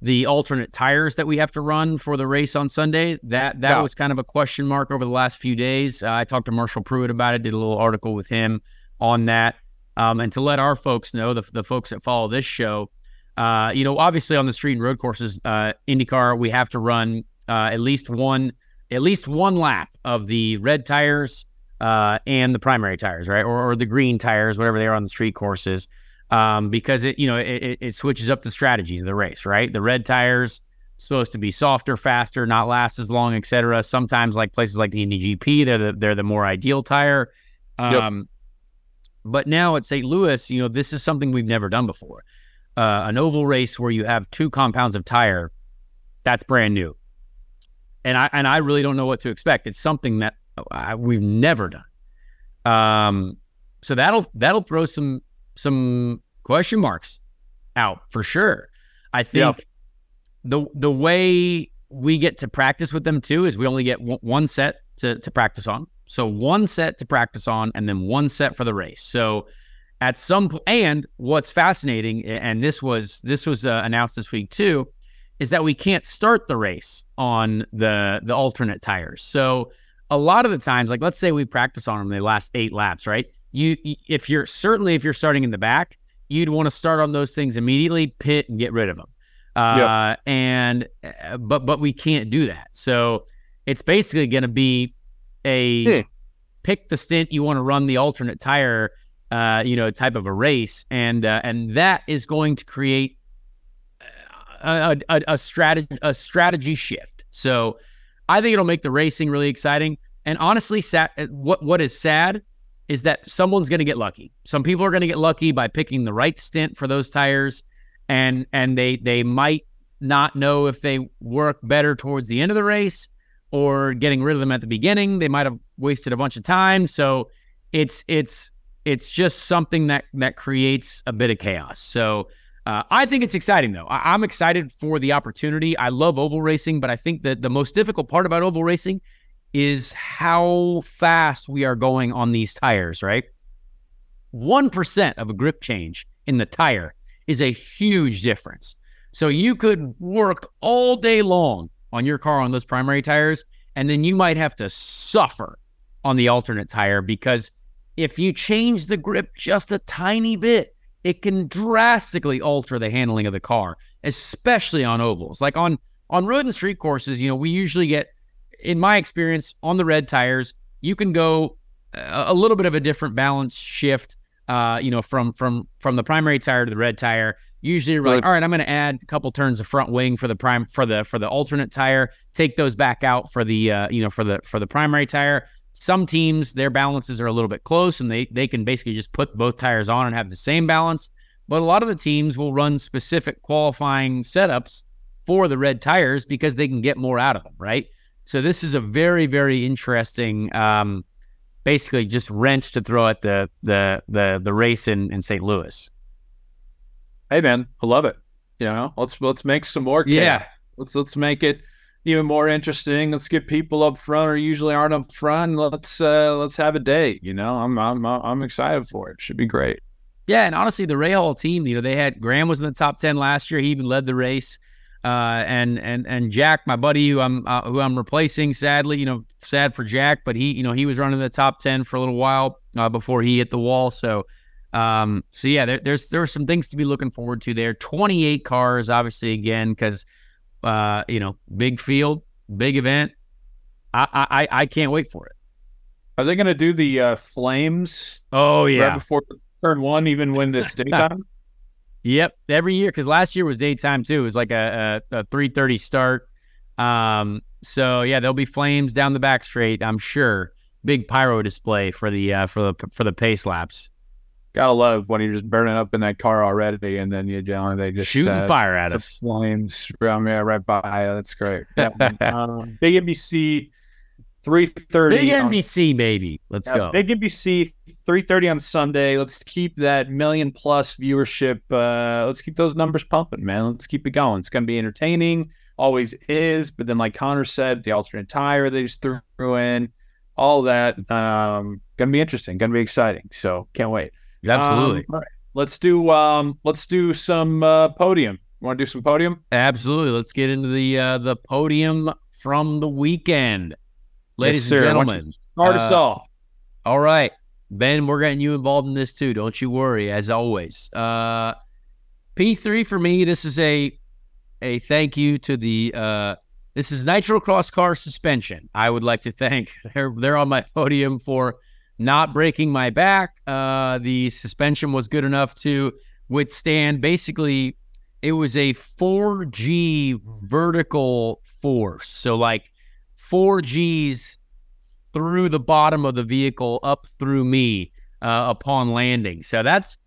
the alternate tires that we have to run for the race on Sunday. That that yeah. was kind of a question mark over the last few days. Uh, I talked to Marshall Pruett about it, did a little article with him on that. Um, and to let our folks know, the, the folks that follow this show, uh, you know, obviously on the street and road courses, uh, IndyCar, we have to run uh, at least one at least one lap of the red tires uh, and the primary tires, right, or, or, the green tires, whatever they are on the street courses, um, because it you know it, it switches up the strategies of the race, right? The red tires supposed to be softer, faster, not last as long, etc. Sometimes, like places like the Indy GP, they're the they're the more ideal tire. Um, yep. But now at St. Louis, you know, this is something we've never done before uh, an oval race where you have two compounds of tire, that's brand new. And I and I really don't know what to expect. It's something that I, we've never done. Um, so that'll that'll throw some some question marks out for sure. I think yep. the the way we get to practice with them too is we only get one set to to practice on. So one set to practice on, and then one set for the race. So at some point, and what's fascinating, and this was this was uh, announced this week too, is that we can't start the race on the the alternate tires. So a lot of the times, like let's say we practice on them, they last eight laps, right? You if you're certainly if you're starting in the back, you'd want to start on those things immediately, pit and get rid of them. Uh, yep. And uh, but but we can't do that. So it's basically going to be a pick the stint you want to run the alternate tire uh, you know, type of a race, and uh, and that is going to create a, a, a strategy a strategy shift. So I think it'll make the racing really exciting. And honestly, sad, what what is sad is that someone's going to get lucky. Some people are going to get lucky by picking the right stint for those tires, and and they they might not know if they work better towards the end of the race or getting rid of them at the beginning. They might have wasted a bunch of time. So it's it's it's just something that that creates a bit of chaos. So uh, I think it's exciting though. I, am excited for the opportunity. I love oval racing, but I think that the most difficult part about oval racing is how fast we are going on these tires. Right, one percent of a grip change in the tire is a huge difference. So you could work all day long on your car on those primary tires, and then you might have to suffer on the alternate tire because if you change the grip just a tiny bit, it can drastically alter the handling of the car, especially on ovals. Like on on road and street courses, you know, we usually get in my experience on the red tires, you can go a, little bit of a different balance shift uh, you know, from from from the primary tire to the red tire. Usually, you're like, all right, I'm going to add a couple turns of front wing for the prime for the for the alternate tire. Take those back out for the uh, you know for the for the primary tire. Some teams, their balances are a little bit close and they, they can basically just put both tires on and have the same balance. But a lot of the teams will run specific qualifying setups for the red tires because they can get more out of them, right? So this is a very, very interesting, um, basically just wrench to throw at the the the the race in, in St. Louis. Hey man, I love it. You know, let's let's make some more. Yeah, let's let's make it even more interesting. Let's get people up front or usually aren't up front. Let's uh, let's have a day. You know, I'm I'm I'm excited for it. Should be great. Yeah, and honestly, the Rahal team, you know, they had Graham was in the top ten last year. He even led the race. Uh, and and and Jack, my buddy, who I'm uh, who I'm replacing, sadly, you know, sad for Jack, but he, you know, he was running the top ten for a little while uh, before he hit the wall. So, um, so yeah, there, there's there are some things to be looking forward to there. 28 cars, obviously, again, because uh, you know, big field, big event. I I I can't wait for it. Are they going to do the uh, flames? Oh yeah, right before turn one, even when it's daytime. Yep, every year because last year was daytime too. It was like a a, a three thirty start. Um, So yeah, there'll be flames down the back straight. I'm sure. Big pyro display for the uh, for the for the pace laps. Gotta love when you're just burning up in that car already, and then you John they just Shooting uh, fire at us. flames around there right by. That's great. Yeah. um, Big NBC, three thirty. Big NBC baby. Let's Yeah, go. Big NBC, three thirty on Sunday. Let's keep that million plus viewership. Uh, let's keep those numbers pumping, man. Let's keep it going. It's gonna be entertaining. Always is. But then, like Conor said, the alternate tire they just threw in, all that. Um, gonna be interesting. Gonna be exciting. So can't wait. Absolutely. Um, all right. Let's do um. Let's do some uh, podium. Want to do some podium? Absolutely. Let's get into the uh, the podium from the weekend, ladies sir. and Why don't you gentlemen. Start us Uh, off. All right, Ben, we're getting you involved in this too. Don't you worry. As always, uh, P three for me. This is a a thank you to the. Uh, this is Nitro Cross Car Suspension. I would like to thank. They're they're on my podium for not breaking my back. Uh, the suspension was good enough to withstand. Basically, it was a 4G vertical force. So like 4Gs through the bottom of the vehicle up through me uh, upon landing. So that's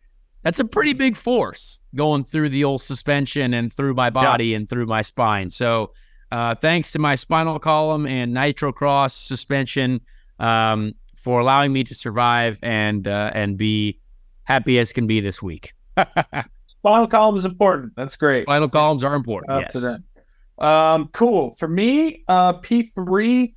that's a pretty big force going through the old suspension and through my body and through my spine. So uh, thanks to my spinal column and Nitro Cross suspension um, for allowing me to survive and uh, and be happy as can be this week. Spinal column is important. That's great. Spinal columns are important. Yes. Um, cool. For me, uh, P3,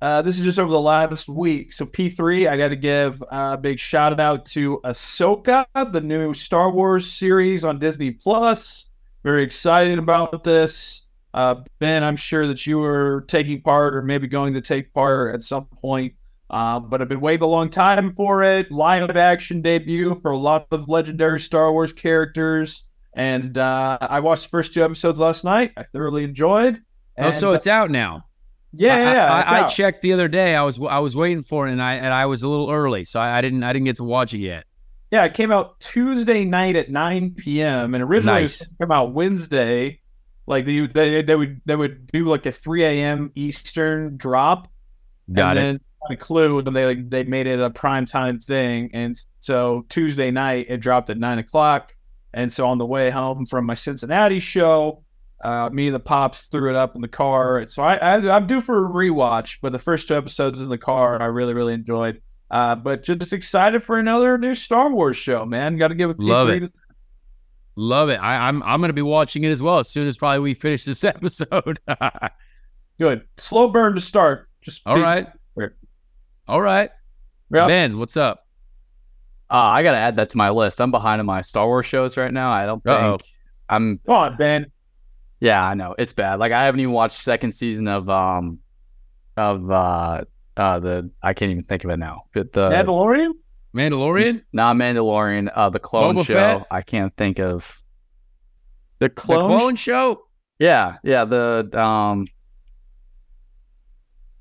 uh, this is just over the last week. So P3, I got to give a big shout out to Ahsoka, the new Star Wars series on Disney Plus. Very excited about this. Uh, ben, I'm sure that you were taking part or maybe going to take part at some point. Uh, but I've been waiting a long time for it. Live action debut for a lot of legendary Star Wars characters. And uh, I watched the first two episodes last night. I thoroughly enjoyed. Oh, so it's out now. yeah, I- yeah, I, I, I checked the other day. I was I was waiting for it, and I and I was a little early, so I, I didn't I didn't get to watch it yet. Yeah, it came out Tuesday night at 9 p.m. and originally Nice. it was came out Wednesday. Like they, they they would they would do like a 3 a.m. Eastern drop. Got and it. then a clue and they like they made it a prime time thing. And so Tuesday night it dropped at nine o'clock. And so on the way home from my Cincinnati show, uh, me and the pops threw it up in the car. And so I, I I'm due for a rewatch, but the first two episodes in the car I really really enjoyed. Uh, but just excited for another new Star Wars show, man. Got to give a Love it. Love it. I, I'm I'm gonna be watching it as well as soon as probably we finish this episode. Good, slow burn to start. Just all right. All right. Yep. Ben, what's up? Uh, I gotta add that to my list. I'm behind on my Star Wars shows right now. I don't think Uh-oh. I'm. Come on, Ben. Yeah, I know it's bad. Like I haven't even watched second season of um of uh uh the I can't even think of it now. But the Mandalorian. Mandalorian? not Mandalorian, uh the clone Boba show. Fett? I can't think of. The The clone. clone show? Yeah, yeah. The um.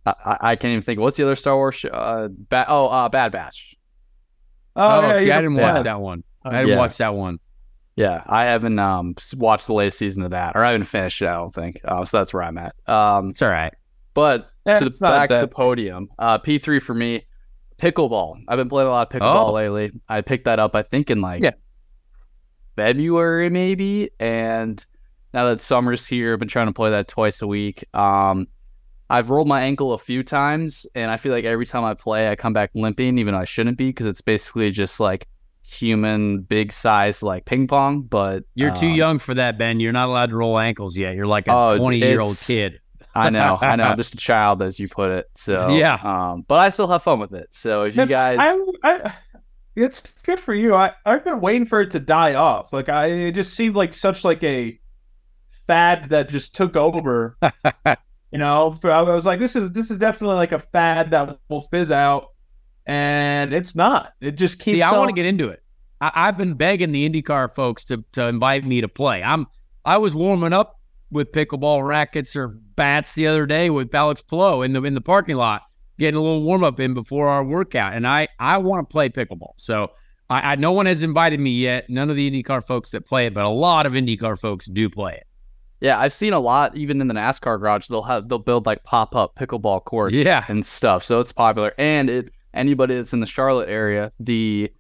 I, I I can't even think. What's the other Star Wars show? Uh, ba- oh, uh, Bad Batch. Oh, yeah, see, I didn't watch that one. I didn't Yeah. watch that one. Yeah, I haven't um watched the latest season of that, or I haven't finished it. I don't think. Uh, so that's where I'm at. Um, It's all right. but Yeah, to the back to the podium. Uh, P three for me. Pickleball. I've been playing a lot of pickleball Oh. lately. I picked that up. I think in like Yeah. February maybe, and now that summer's here, I've been trying to play that twice a week. Um, I've rolled my ankle a few times, and I feel like every time I play, I come back limping, even though I shouldn't be, because it's basically just like human big size like ping pong. But You're too um, young for that, Ben. You're not allowed to roll ankles yet. You're like a Oh, 20 year old kid. I know, I know. I'm just a child, as you put it. So Yeah. um, but I still have fun with it. So if you guys, I, I, it's good for you. I, I've been waiting for it to die off. Like I, it just seemed like such like a fad that just took over. you know, I was like, this is this is definitely like a fad that will fizz out, and it's not. It just keeps. See, I want to get into it. I, I've been begging the IndyCar folks to to invite me to play. I'm I was warming up with pickleball rackets or bats the other day with Alex Palou in the in the parking lot, getting a little warm up in before our workout, and I I want to play pickleball. So I, I no one has invited me yet. None of the IndyCar folks that play it, but a lot of IndyCar folks do play it. Yeah, I've seen a lot even in the NASCAR garage. They'll have they'll build like pop up pickleball courts Yeah. and stuff. So it's popular. And it anybody that's in the Charlotte area, the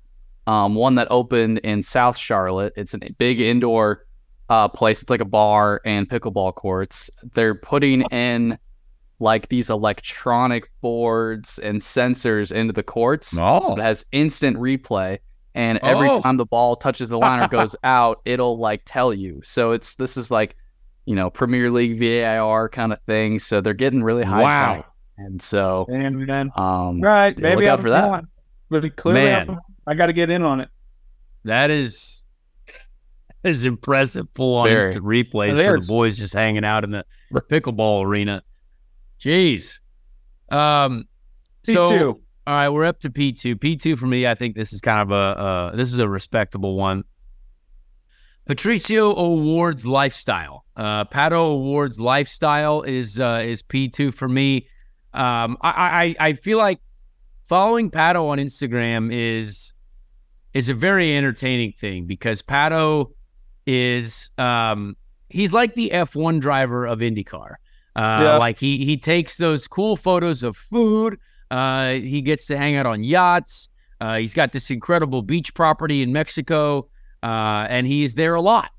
um one that opened in South Charlotte, it's a big indoor uh place. It's like a bar and pickleball courts. They're putting in like these electronic boards and sensors into the courts. So Oh. it has instant replay. And every Oh. time the ball touches the line or goes out, it'll like tell you. So it's this is like, you know, Premier League VAR kind of thing. So they're getting really high Wow. tech. And so And then, um right, yeah, maybe look out I'm for that. wrong, But clearly, Man. I'm- got to get in on it. That is that is impressive. Full on Very. instant replays It for the boys just hanging out in the pickleball arena. Jeez. Um. P2. all right, we're up to P two. P two for me, I think this is kind of a uh, this is a respectable one. Patricio O'Ward's lifestyle. Uh, Pato O'Ward's lifestyle is uh, is P two for me. Um, I, I I feel like following Pato on Instagram is is a very entertaining thing because Pato is um he's like the F1 driver of IndyCar. Uh Yeah. like he he takes those cool photos of food, uh he gets to hang out on yachts. Uh he's got this incredible beach property in Mexico uh and he's there a lot.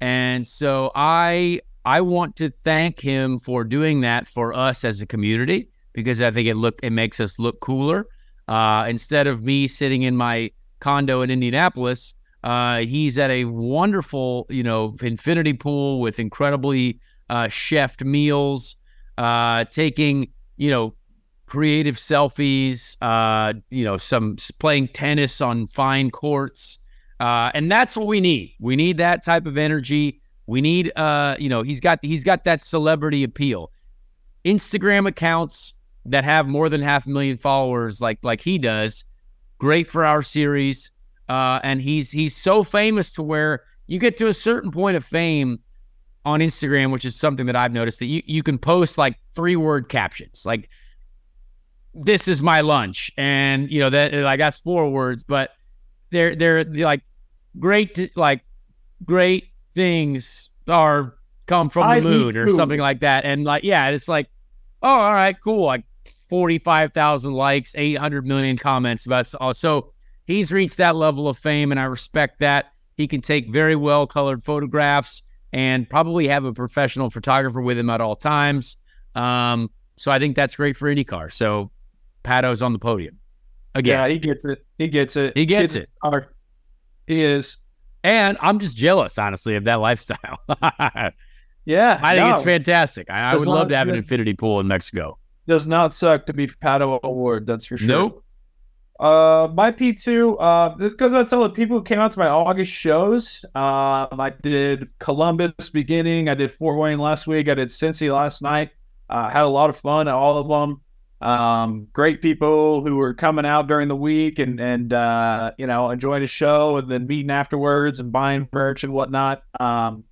And so I I want to thank him for doing that for us as a community because I think it look it makes us look cooler. Uh, instead of me sitting in my condo in Indianapolis, uh, he's at a wonderful, you know, infinity pool with incredibly uh, chefed meals, uh, taking, you know, creative selfies, uh, you know, some playing tennis on fine courts. Uh, and that's what we need. We need that type of energy. We need, uh, you know, he's got he's got that celebrity appeal. Instagram accounts that have more than half a million followers, like like he does, great for our series. Uh, and he's he's so famous to where you get to a certain point of fame on Instagram, which is something that I've noticed that you, you can post like three word captions, like this is my lunch, and you know that like that's four words, but they're they're, they're like great like great things are come from I the moon or something like that, and like yeah, it's like oh all right cool like forty five thousand likes, eight hundred million comments about so, so he's reached that level of fame, and I respect that. He can take very well colored photographs and probably have a professional photographer with him at all times. Um, so I think that's great for IndyCar. So Pato's on the podium again. Yeah, he gets it. He gets it. He gets it. Hard. Is. And I'm just jealous, honestly, of that lifestyle. Yeah, I think no, it's fantastic. I, I would love to have an infinity pool in Mexico. Does not suck to be Pato O'Ward. That's for sure. Nope. Uh, my P two. Uh, because I tell the people who came out to my August shows. Um, I did Columbus beginning. I did Fort Wayne last week. I did Cincy last night. Uh, had a lot of fun at all of them. Um, great people who were coming out during the week and and uh, you know enjoying the show and then meeting afterwards and buying merch and whatnot. Um,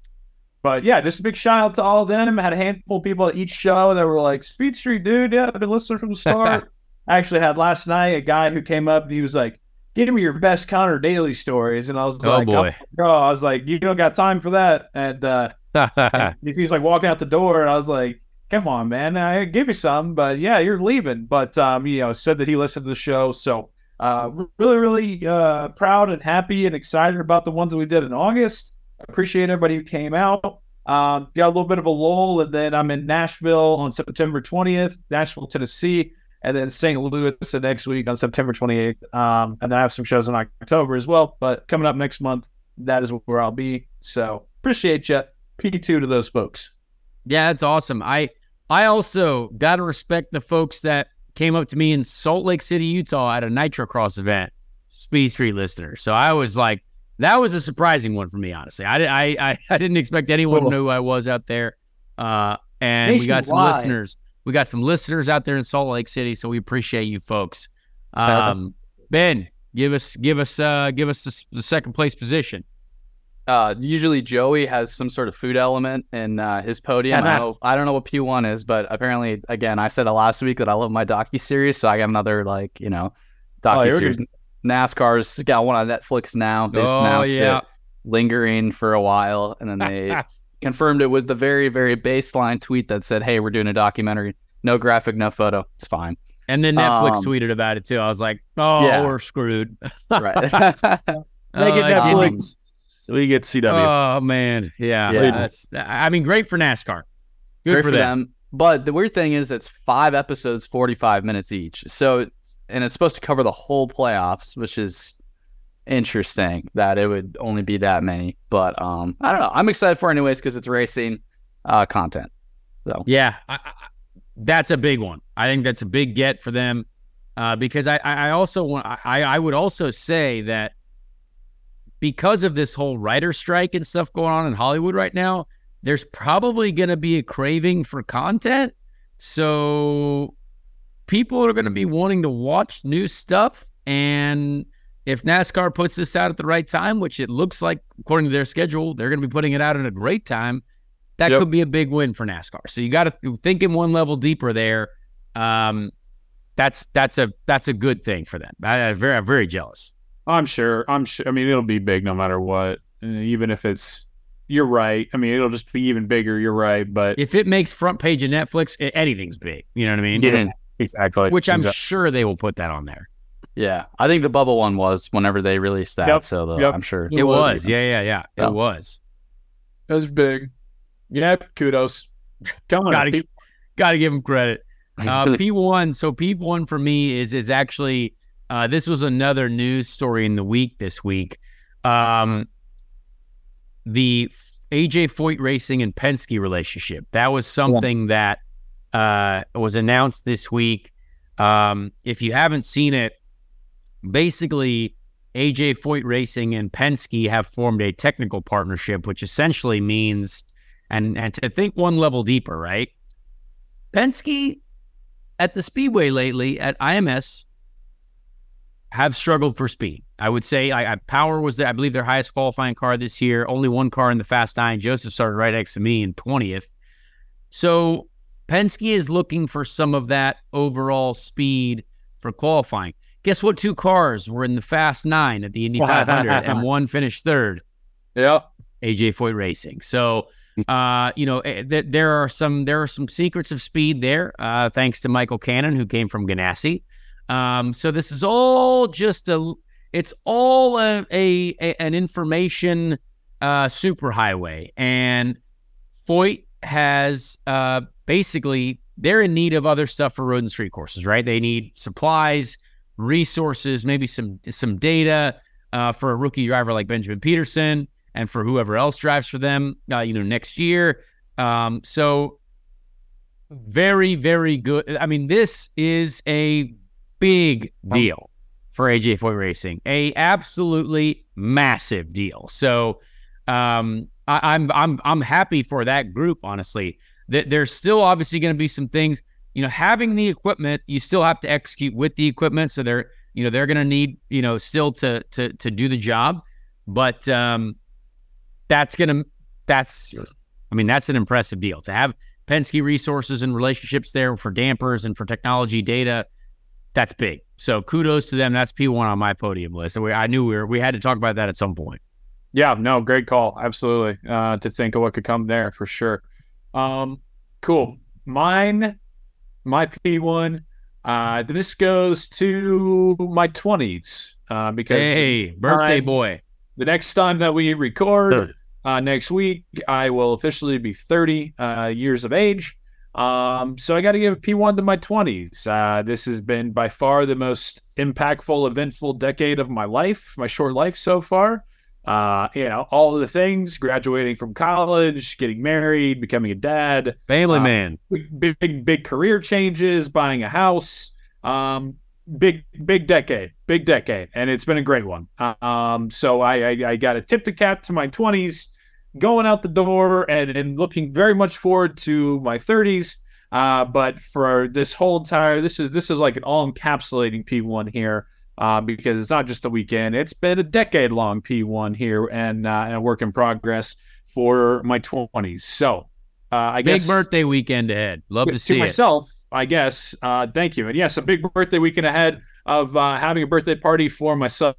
but yeah, just a big shout out to all of them. I had a handful of people at each show that were like, "Speed Street, dude, yeah, I've been listening from the start." I actually had last night a guy who came up and he was like, "Give me your best Conor Daly stories," and I was like, Oh, like, boy. bro," I was like, "You don't got time for that," and uh, and he he was like walking out the door, and I was like, "Come on, man, I give you some, but yeah, you're leaving." But um, you know, said that he listened to the show, so uh, really, really uh, proud and happy and excited about the ones that we did in August. Appreciate everybody who came out. Um, got a little bit of a lull, and then I'm in Nashville on September 20th, Nashville, Tennessee, and then St. Louis the next week on September 28th. Um, and then I have some shows in October as well. But coming up next month, that is where I'll be. So appreciate you. P2 to those folks. Yeah, that's awesome. I I also gotta respect the folks that came up to me in Salt Lake City, Utah at a Nitro Cross event, Speed Street listener. So I was like, that was a surprising one for me, honestly. I I I, I didn't expect anyone to know who I was out there. Uh, and we got some listeners. We got some listeners out there in Salt Lake City, so we appreciate you folks. Um, ben, give us give us uh give us the, the second place position. Uh, usually Joey has some sort of food element in uh, his podium. I don't know. I don't know what P one is, but apparently, again, I said it last week that I love my docu series, so I got another like you know Oh, docu series. NASCAR's got one on Netflix now. They Oh, announced yeah. it, lingering for a while, and then they confirmed it with the very very baseline tweet that said, "Hey, we're doing a documentary. No graphic, no photo. It's fine." And then Netflix Um, tweeted about it too. I was like, oh, Yeah. we're screwed. Right. It Uh, Netflix. We get CW. Oh man, yeah. Yeah. That's. I mean, great for NASCAR. Good Great for, them. But the weird thing is, it's five episodes, forty-five minutes each. So, and it's supposed to cover the whole playoffs, which is interesting that it would only be that many. But um, I don't know. I'm excited for it anyways because it's racing uh, content. So Yeah, I, I, that's a big one. I think that's a big get for them uh, because I, I I also want I, I would also say that because of this whole writer strike and stuff going on in Hollywood right now, there's probably going to be a craving for content. So people are going to be wanting to watch new stuff. And if NASCAR puts this out at the right time, which it looks like according to their schedule, they're going to be putting it out at a great time. That Yep. could be a big win for NASCAR. So you got to think in one level deeper there. Um, that's that's a that's a good thing for them. I, I'm very I'm very jealous. I'm sure. I'm sure. I mean, it'll be big no matter what. Even if it's, you're right. I mean, it'll just be even bigger. You're right. But If it makes front page of Netflix, anything's big. You know what I mean? Yeah. exactly. Which I'm Exactly. sure they will put that on there. yeah, I think the bubble one was whenever they released that. Yep, So the, yep. I'm sure. It was. Yeah, yeah, yeah. Yeah. It was. That was big. Yeah. Kudos. Come on. Gotta- people. Got to give them credit. Uh, P1. So P1 for me is is actually uh, this was another news story in the week this week. Um, the AJ Foyt Racing and Penske relationship. That was something that uh, was announced this week. Um, if you haven't seen it, basically AJ Foyt Racing and Penske have formed a technical partnership, which essentially means, and and to think one level deeper, right? Penske at the speedway lately at IMS have struggled for speed. I would say I, I power was the, I believe their highest qualifying car this year. Only one car in the Fast Nine. Josef started right next to me in twentieth. So Penske is looking for some of that overall speed for qualifying. Guess what? Two cars were in the Fast Nine at the Indy 500, and one finished third. Yeah. AJ Foyt Racing. So, uh, you know, eh, th- there are some there are some secrets of speed there, uh, thanks to Michael Cannon, who came from Ganassi. Um, so this is all just a it's all a, a, a an information uh, superhighway, and Foyt has uh, basically they're in need of other stuff for road and street courses, right? They need supplies, resources, maybe some some data uh, for a rookie driver like Benjamin Pedersen and for whoever else drives for them, uh, you know, next year. Um, so very, very good. I mean, this is a big deal for AJ Foyt Racing, a absolutely massive deal. So um, I, I'm I'm I'm happy for that group. Honestly, that there's still obviously going to be some things. You know, having the equipment, you still have to execute with the equipment. So they're you know they're going to need you know still to to to do the job, but um, that's gonna that's I mean that's an impressive deal to have Penske resources and relationships there for dampers and for technology data. That's big. So kudos to them. That's P one on my podium list. And we, I knew we were we had to talk about that at some point. Yeah, no, great call. Absolutely. Uh, to think of what could come there for sure. Um, cool. Mine, my P1, uh, this goes to my 20s uh, because Hey, birthday I'm- boy. the next time that we record uh, next week, I will officially be 30 uh, years of age. Um, so I got to give a P1 to my 20s. Uh, this has been by far the most impactful, eventful decade of my life, my short life so far. Uh, you know, all of the things graduating from college, getting married, becoming a dad, Family uh, man. big, big, big career changes, buying a house. Um, big, big decade, big decade, and it's been a great one. Um, so I, I, I got a tip to cap to my twenties, going out the door, and, and looking very much forward to my thirties. Uh, but for this whole entire, this is this is like an all encapsulating P one here. Uh, because it's not just a weekend; it's been a decade-long P1 here, and uh, and a work in progress for my twenties. So, uh, I guess Big guess birthday weekend ahead. Love to to see myself, I guess. Uh, thank you. And yes, a big birthday weekend ahead of uh, having a birthday party for my son.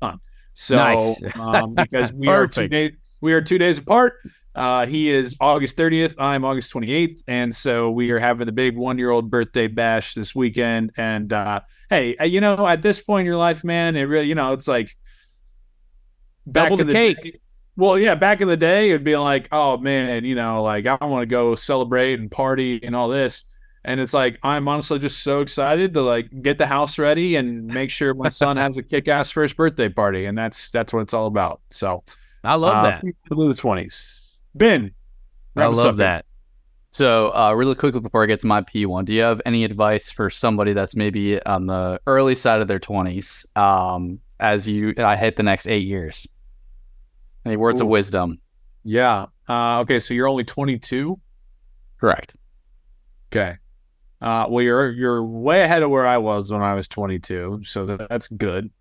So, Nice. um, because we are two days, we are two days apart. Uh, he is August 30th. I'm August 28th. And so we are having the big one year old birthday bash this weekend. And uh, hey, uh, you know, at this point in your life, man, it really, you know, it's like back Double in the cake. day- well, yeah, back in the day, it'd be like, oh man, you know, like I want to go celebrate and party and all this. And it's like I'm honestly just so excited to like get the house ready and make sure my son has a kick-ass first birthday party, and that's that's what it's all about. So I love uh, that. Through the twenties, Ben. I love up, Ben. that. So, uh, really quickly before I get to my P1, do you have any advice for somebody that's maybe on the early side of their 20s um, as you I hit the next eight years? Any words of wisdom? Yeah. Uh, okay, so you're only 22. Correct. Okay. Uh, well, you're you're way ahead of where I was when I was 22, so that, that's good.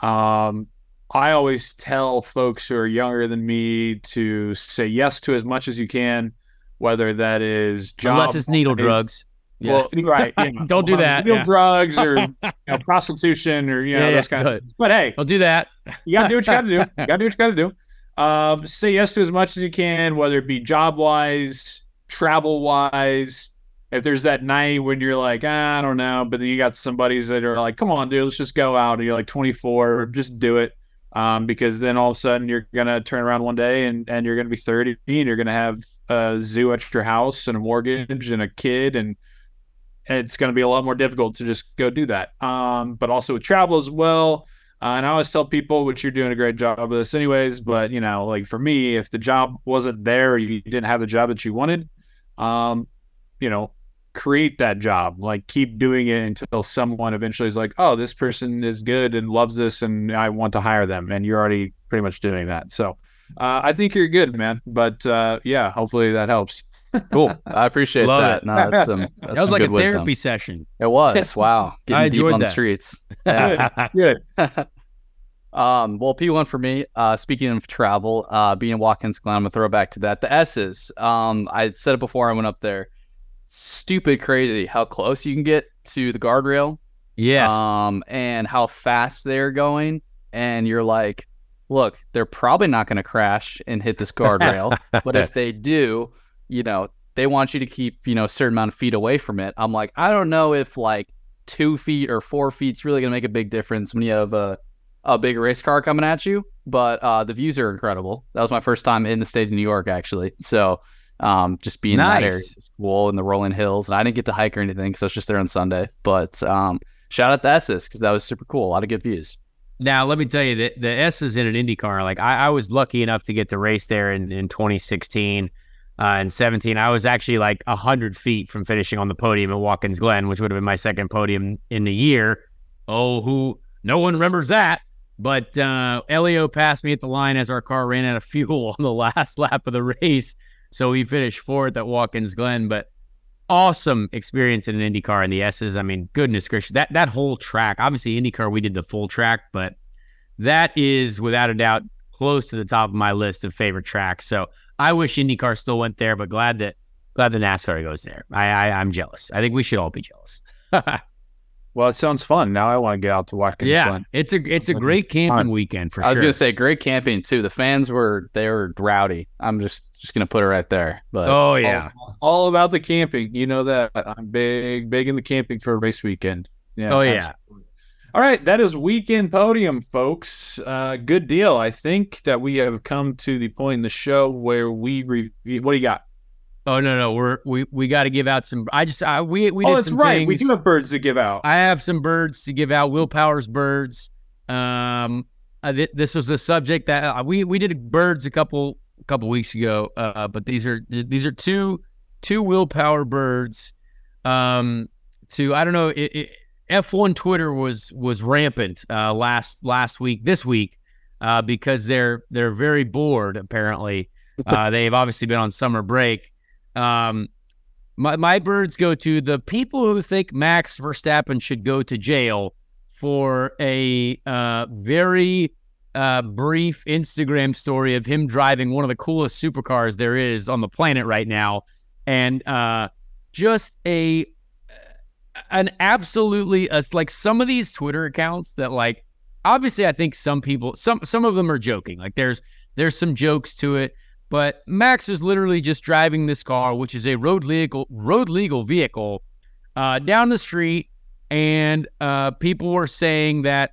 Um, I always tell folks who are younger than me to say yes to as much as you can, whether that is job, Unless it's needle drugs. Yeah. Well, right. yeah. Don't do that, Needle yeah. drugs or you know, prostitution or you know Yeah, those kind of. But hey, Don't do that. you gotta do what you gotta do. You gotta do what you gotta do. Um, say yes to as much as you can, whether it be job wise, travel wise. If there's that night when you're like, ah, I don't know, but then you got some buddies that are like, come on, dude, let's just go out. And you're like 24, just do it. Um, because then all of a sudden you're gonna turn around one day and, and you're gonna be 30 and you're gonna have a zoo at your house and a mortgage and a kid and it's going to be a lot more difficult to just go do that. Um, but also with travel as well. Uh, and I always tell people, which you're doing a great job of this, anyways. But you know, like for me, if the job wasn't there, you didn't have the job that you wanted, um, you know, create that job. Like keep doing it until someone eventually is like, oh, this person is good and loves this, and I want to hire them. And you're already pretty much doing that. So uh, I think you're good, man. But uh, yeah, hopefully that helps. Cool. I appreciate Love that. it. No, that's some, that's That was some like a wisdom. therapy session. It was. Wow. Getting I deep enjoyed on the that. streets. Yeah. Good. um, well, P1 for me, uh, speaking of travel, uh, being in Watkins Glen, I'm going to throw back to that. The S's, um, I said it before I went up there. Stupid crazy how close you can get to the guardrail yes. um, and how fast they're going. And you're like, look, they're probably not going to crash and hit this guardrail. but if they do, you know, they want you to keep, you know, a certain amount of feet away from it. I'm like, I don't know if like two feet or four feet's really going to make a big difference when you have a, a big race car coming at you. But uh, the views are incredible. That was my first time in the state of New York, actually. So um, just being in that area Nice. is cool in the rolling hills. And I didn't get to hike or anything because I was just there on Sunday. But um, shout out to Esses because that was super cool. A lot of good views. Now, let me tell you that the S is in an IndyCar. Like I, I was lucky enough to get to race there in, in 2016 uh, and 17. I was actually like 100 feet from finishing on the podium at Watkins Glen, which would have been my second podium in the year. Oh, who no one remembers that. But uh, Helio passed me at the line as our car ran out of fuel on the last lap of the race. So we finished fourth at Watkins Glen. But awesome experience in an IndyCar and the S's. I mean, goodness gracious, that that whole track. Obviously, IndyCar we did the full track, but that is without a doubt close to the top of my list of favorite tracks. So I wish IndyCar still went there, but glad that glad the NASCAR goes there. I, I I'm jealous. I think we should all be jealous. Well, it sounds fun. Now I want to get out to Watkins yeah, Glen. it's a it's a great camping weekend for I was sure. gonna say great camping too. The fans were they were rowdy. I'm just just gonna put it right there. But oh yeah, all, all about the camping. You know that I'm big, big in the camping for a race weekend. Yeah. Oh, yeah. absolutely. All right, that is weekend podium, folks. Uh, good deal. I think that we have come to the point in the show where we review. What do you got? oh no no we're we we got to give out some. I just I, we we oh, did that's some right. We things. do have birds to give out. I have some birds to give out. Will Power's birds. Um, uh, th- this was a subject that uh, we we did birds a couple couple weeks ago. Uh, but these are these are two two Will Power birds. Um, to I don't know. It, it, F1 Twitter was was rampant uh, last last week this week uh, because they're they're very bored. Apparently, uh, they've obviously been on summer break. Um, my my birds go to the people who think Max Verstappen should go to jail for a uh, very uh, brief Instagram story of him driving one of the coolest supercars there is on the planet right now, and uh, just a an absolutely uh, like some of these Twitter accounts that like obviously I think some people some some of them are joking. Like there's there's some jokes to it But Max is literally just driving this car, which is a road legal road legal vehicle, uh, down the street, and uh, people were saying that,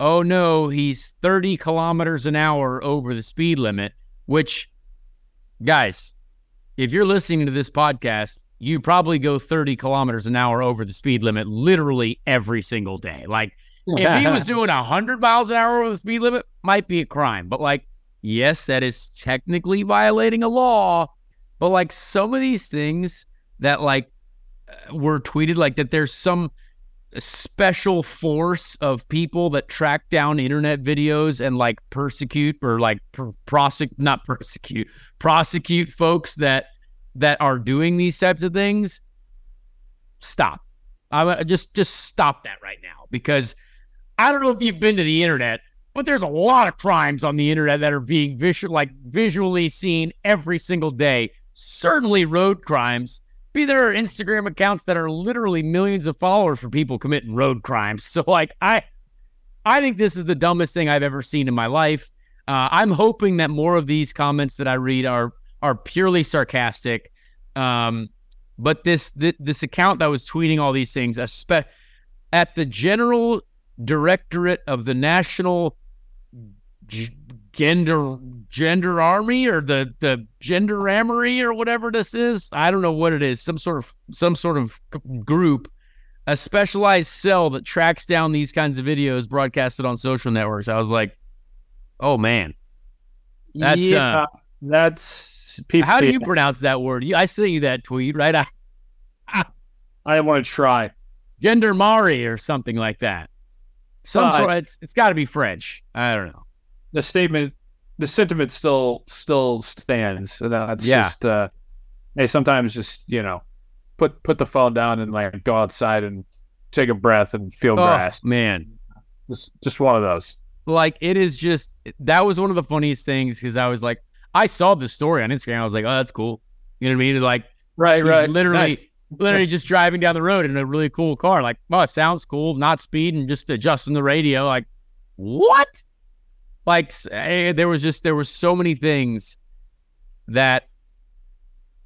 oh no, he's 30 kilometers an hour over the speed limit. Which, guys, if you're listening to this podcast, you probably go 30 kilometers an hour over the speed limit literally every single day. Like if he was doing 100 miles an hour over the speed limit, might be a crime. But like, yes, that is technically violating a law. But like some of these things that like uh, were tweeted, like that there's some special force of people that track down internet videos and like persecute or like pr- prosecute, not persecute, prosecute folks that that are doing these types of things. Stop. I just just stop that right now because I don't know if you've been to the internet, but there's a lot of crimes on the internet that are being visual, like visually seen every single day. Certainly road crimes. Be there are Instagram accounts that are literally millions of followers for people committing road crimes. So like I I think this is the dumbest thing I've ever seen in my life. Uh, I'm hoping that more of these comments that I read are are purely sarcastic. Um, but this, this this account that was tweeting all these things, spe- at the general directorate of the national g- gender gender army or the the gender armory or whatever this is? I don't know what it is. Some sort of some sort of group a specialized cell that tracks down these kinds of videos broadcasted on social networks. I was like oh man. That's yeah, uh, that's people, how do you pronounce that word? I sent you that tweet right? I, I didn't want to try gendarmerie or something like that. Some uh, sort. It's it's got to be French. I don't know. The statement, the sentiment still still stands. So That's yeah. just uh, hey. Sometimes just you know, put put the phone down and like go outside and take a breath and feel oh, grass. Man, just just one of those. Like it is just that was one of the funniest things because I was like, I saw the story on Instagram. I was like, oh, that's cool. You know what I mean? Like, right, right. Literally, nice literally just driving down the road in a really cool car. Like, oh, it sounds cool, not speeding, just adjusting the radio. Like, what? Like, eh, there was just there were so many things that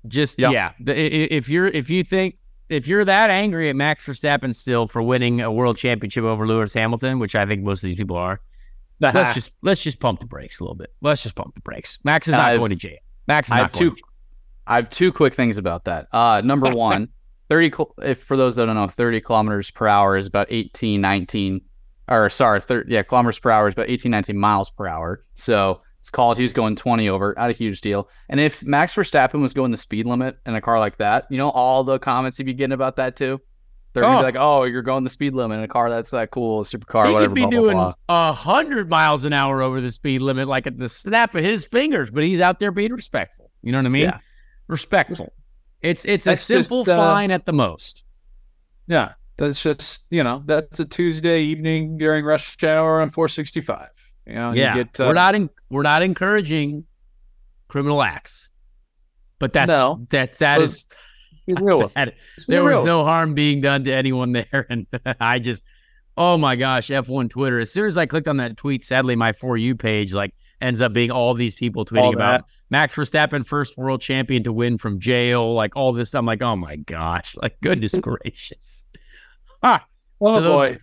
just yep. yeah. If you're if you think if you're that angry at Max Verstappen still for winning a world championship over Lewis Hamilton, which I think most of these people are, let's just let's just pump the brakes a little bit. Let's just pump the brakes. Max is not I've, going to jail. Max is I not going two, to jail. I have two quick things about that. Uh, number one, 30, if for those that don't know, 30 kilometers per hour is about 18, 19, or sorry, 30, yeah, kilometers per hour is about 18, 19 miles per hour. So it's called, he's going 20 over, not a huge deal. And if Max Verstappen was going the speed limit in a car like that, you know, all the comments he'd be getting about that too. They're oh. like, oh, you're going the speed limit in a car that's that cool, supercar, he whatever. He could be blah, doing a hundred miles an hour over the speed limit, like at the snap of his fingers, but he's out there being respectful. You know what I mean? Yeah respectful. It's it's that's a simple just, uh, fine at the most. Yeah, that's just you know that's a Tuesday evening during rush hour on 465. You know, yeah, you get, uh, we're not in, we're not encouraging criminal acts, but that's no, that's that is, real. That, there was no harm being done to anyone there, and I just oh my gosh, F1 Twitter. As soon as I clicked on that tweet, sadly my for you page like ends up being all these people tweeting about Max Verstappen, first world champion to win from jail, like all this. I'm like, oh my gosh, like goodness gracious. Ah, oh so boy.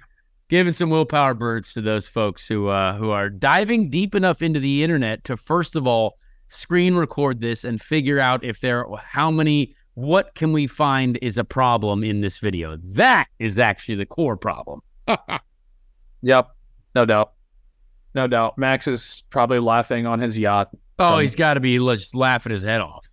Giving some Will Power birds to those folks who uh, who are diving deep enough into the internet to first of all screen record this and figure out if there how many what can we find is a problem in this video. That is actually the core problem. yep, no doubt. No doubt. Max is probably laughing on his yacht. Oh, he's got to be just laughing his head off.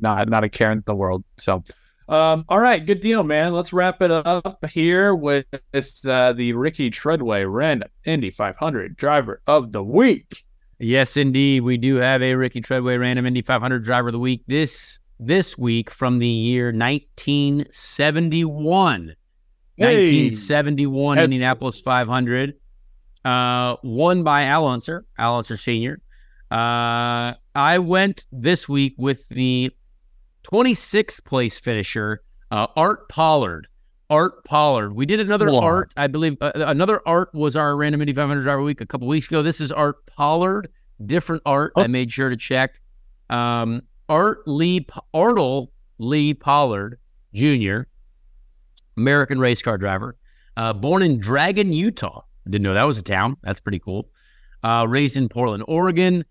Not, not a care in the world. So, um, all right, good deal, man. Let's wrap it up here with this, uh, the Ricky Treadway Random Indy 500 Driver of the Week. Yes, indeed, we do have a Ricky Treadway Random Indy 500 Driver of the Week this this week from the year 1971. Hey. 1971 Indianapolis 500 uh, won by Al Unser, Al Unser Sr. Uh, I went this week with the 26th place finisher, uh, Art Pollard. Art Pollard. We did another what? art, I believe. Uh, another art was our random Indy 500 driver week a couple weeks ago. This is Art Pollard, different art. Oh. I made sure to check. Um, Art Lee Artle Lee Pollard Jr., American race car driver, uh, born in Dragon, Utah. Didn't know that was a town. That's pretty cool. Uh, raised in Portland, Oregon.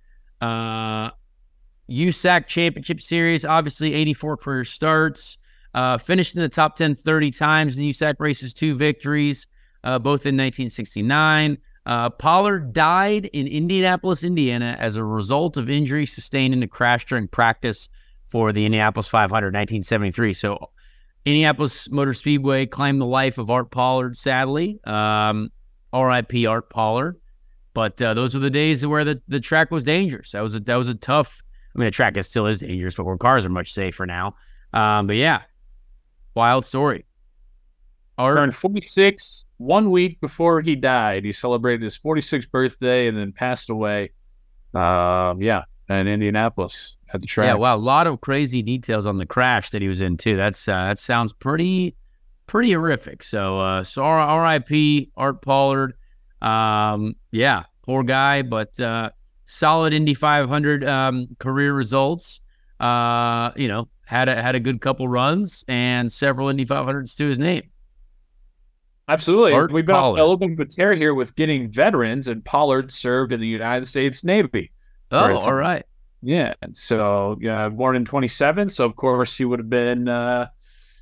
USAC Championship Series, obviously 84 career starts. Uh, finished in the top 10 30 times in the USAC races, two victories, uh, both in 1969. Uh, Pollard died in Indianapolis, Indiana, as a result of injury sustained in a crash during practice for the Indianapolis 500 1973. So, Indianapolis Motor Speedway claimed the life of Art Pollard, sadly. Um, RIP Art Pollard. But uh, those were the days where the, the track was dangerous. That was a that was a tough. I mean, the track is, still is dangerous, but where cars are much safer now. Um, but yeah, wild story. Art turned 46 one week before he died. He celebrated his 46th birthday and then passed away. Um, yeah, in Indianapolis at the track. Yeah, wow, a lot of crazy details on the crash that he was in too. That's uh, that sounds pretty pretty horrific. So, uh, so R.I.P. Art Pollard. Um, yeah, poor guy, but uh, solid Indy 500 um, career results. Uh, you know, had a had a good couple runs and several Indy 500s to his name. Absolutely. Art We've been Pollard. a little bit of here with getting veterans, and Pollard served in the United States Navy. Oh, all right. Yeah. So, yeah, born in 27. So, of course, he would have been, uh,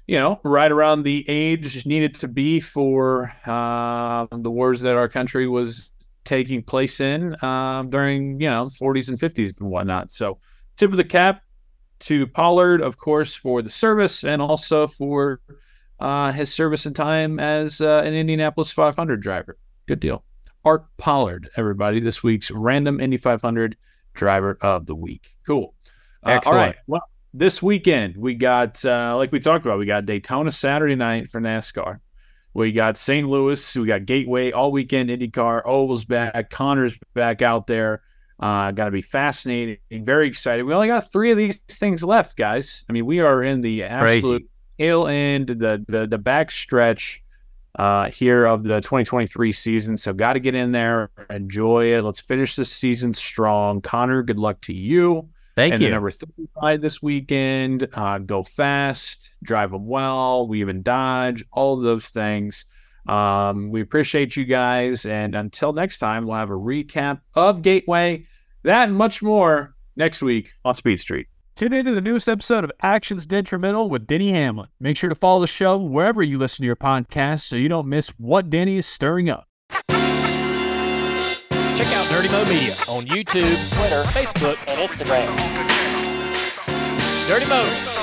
you know, right around the age needed to be for uh, the wars that our country was taking place in um, during, you know, 40s and 50s and whatnot. So, tip of the cap to Pollard, of course, for the service and also for uh, his service and time as uh, an Indianapolis 500 driver. Good deal. Art Pollard, everybody, this week's random Indy 500 driver of the week. Cool. Uh, Excellent. All right. Well, this weekend we got, uh, like we talked about, we got Daytona Saturday night for NASCAR. We got St. Louis. We got Gateway all weekend. IndyCar. Oval's back. Conor's back out there. Uh, Got to be fascinating. Very excited. We only got three of these things left, guys. I mean, we are in the absolute Crazy tail end, the the the back stretch uh, here of the 2023 season. So got to get in there, enjoy it. Let's finish this season strong. Connor, good luck to you. Thank and you. number 35 this weekend. Uh, go fast, drive them well, weave and dodge, all of those things. Um, we appreciate you guys. And until next time, we'll have a recap of Gateway, that and much more next week on Speed Street. Tune in to the newest episode of Actions Detrimental with Denny Hamlin. Make sure to follow the show wherever you listen to your podcast so you don't miss what Denny is stirring up. Check out Dirty Mo Media on YouTube, Twitter, Facebook, and Instagram. Dirty Mo.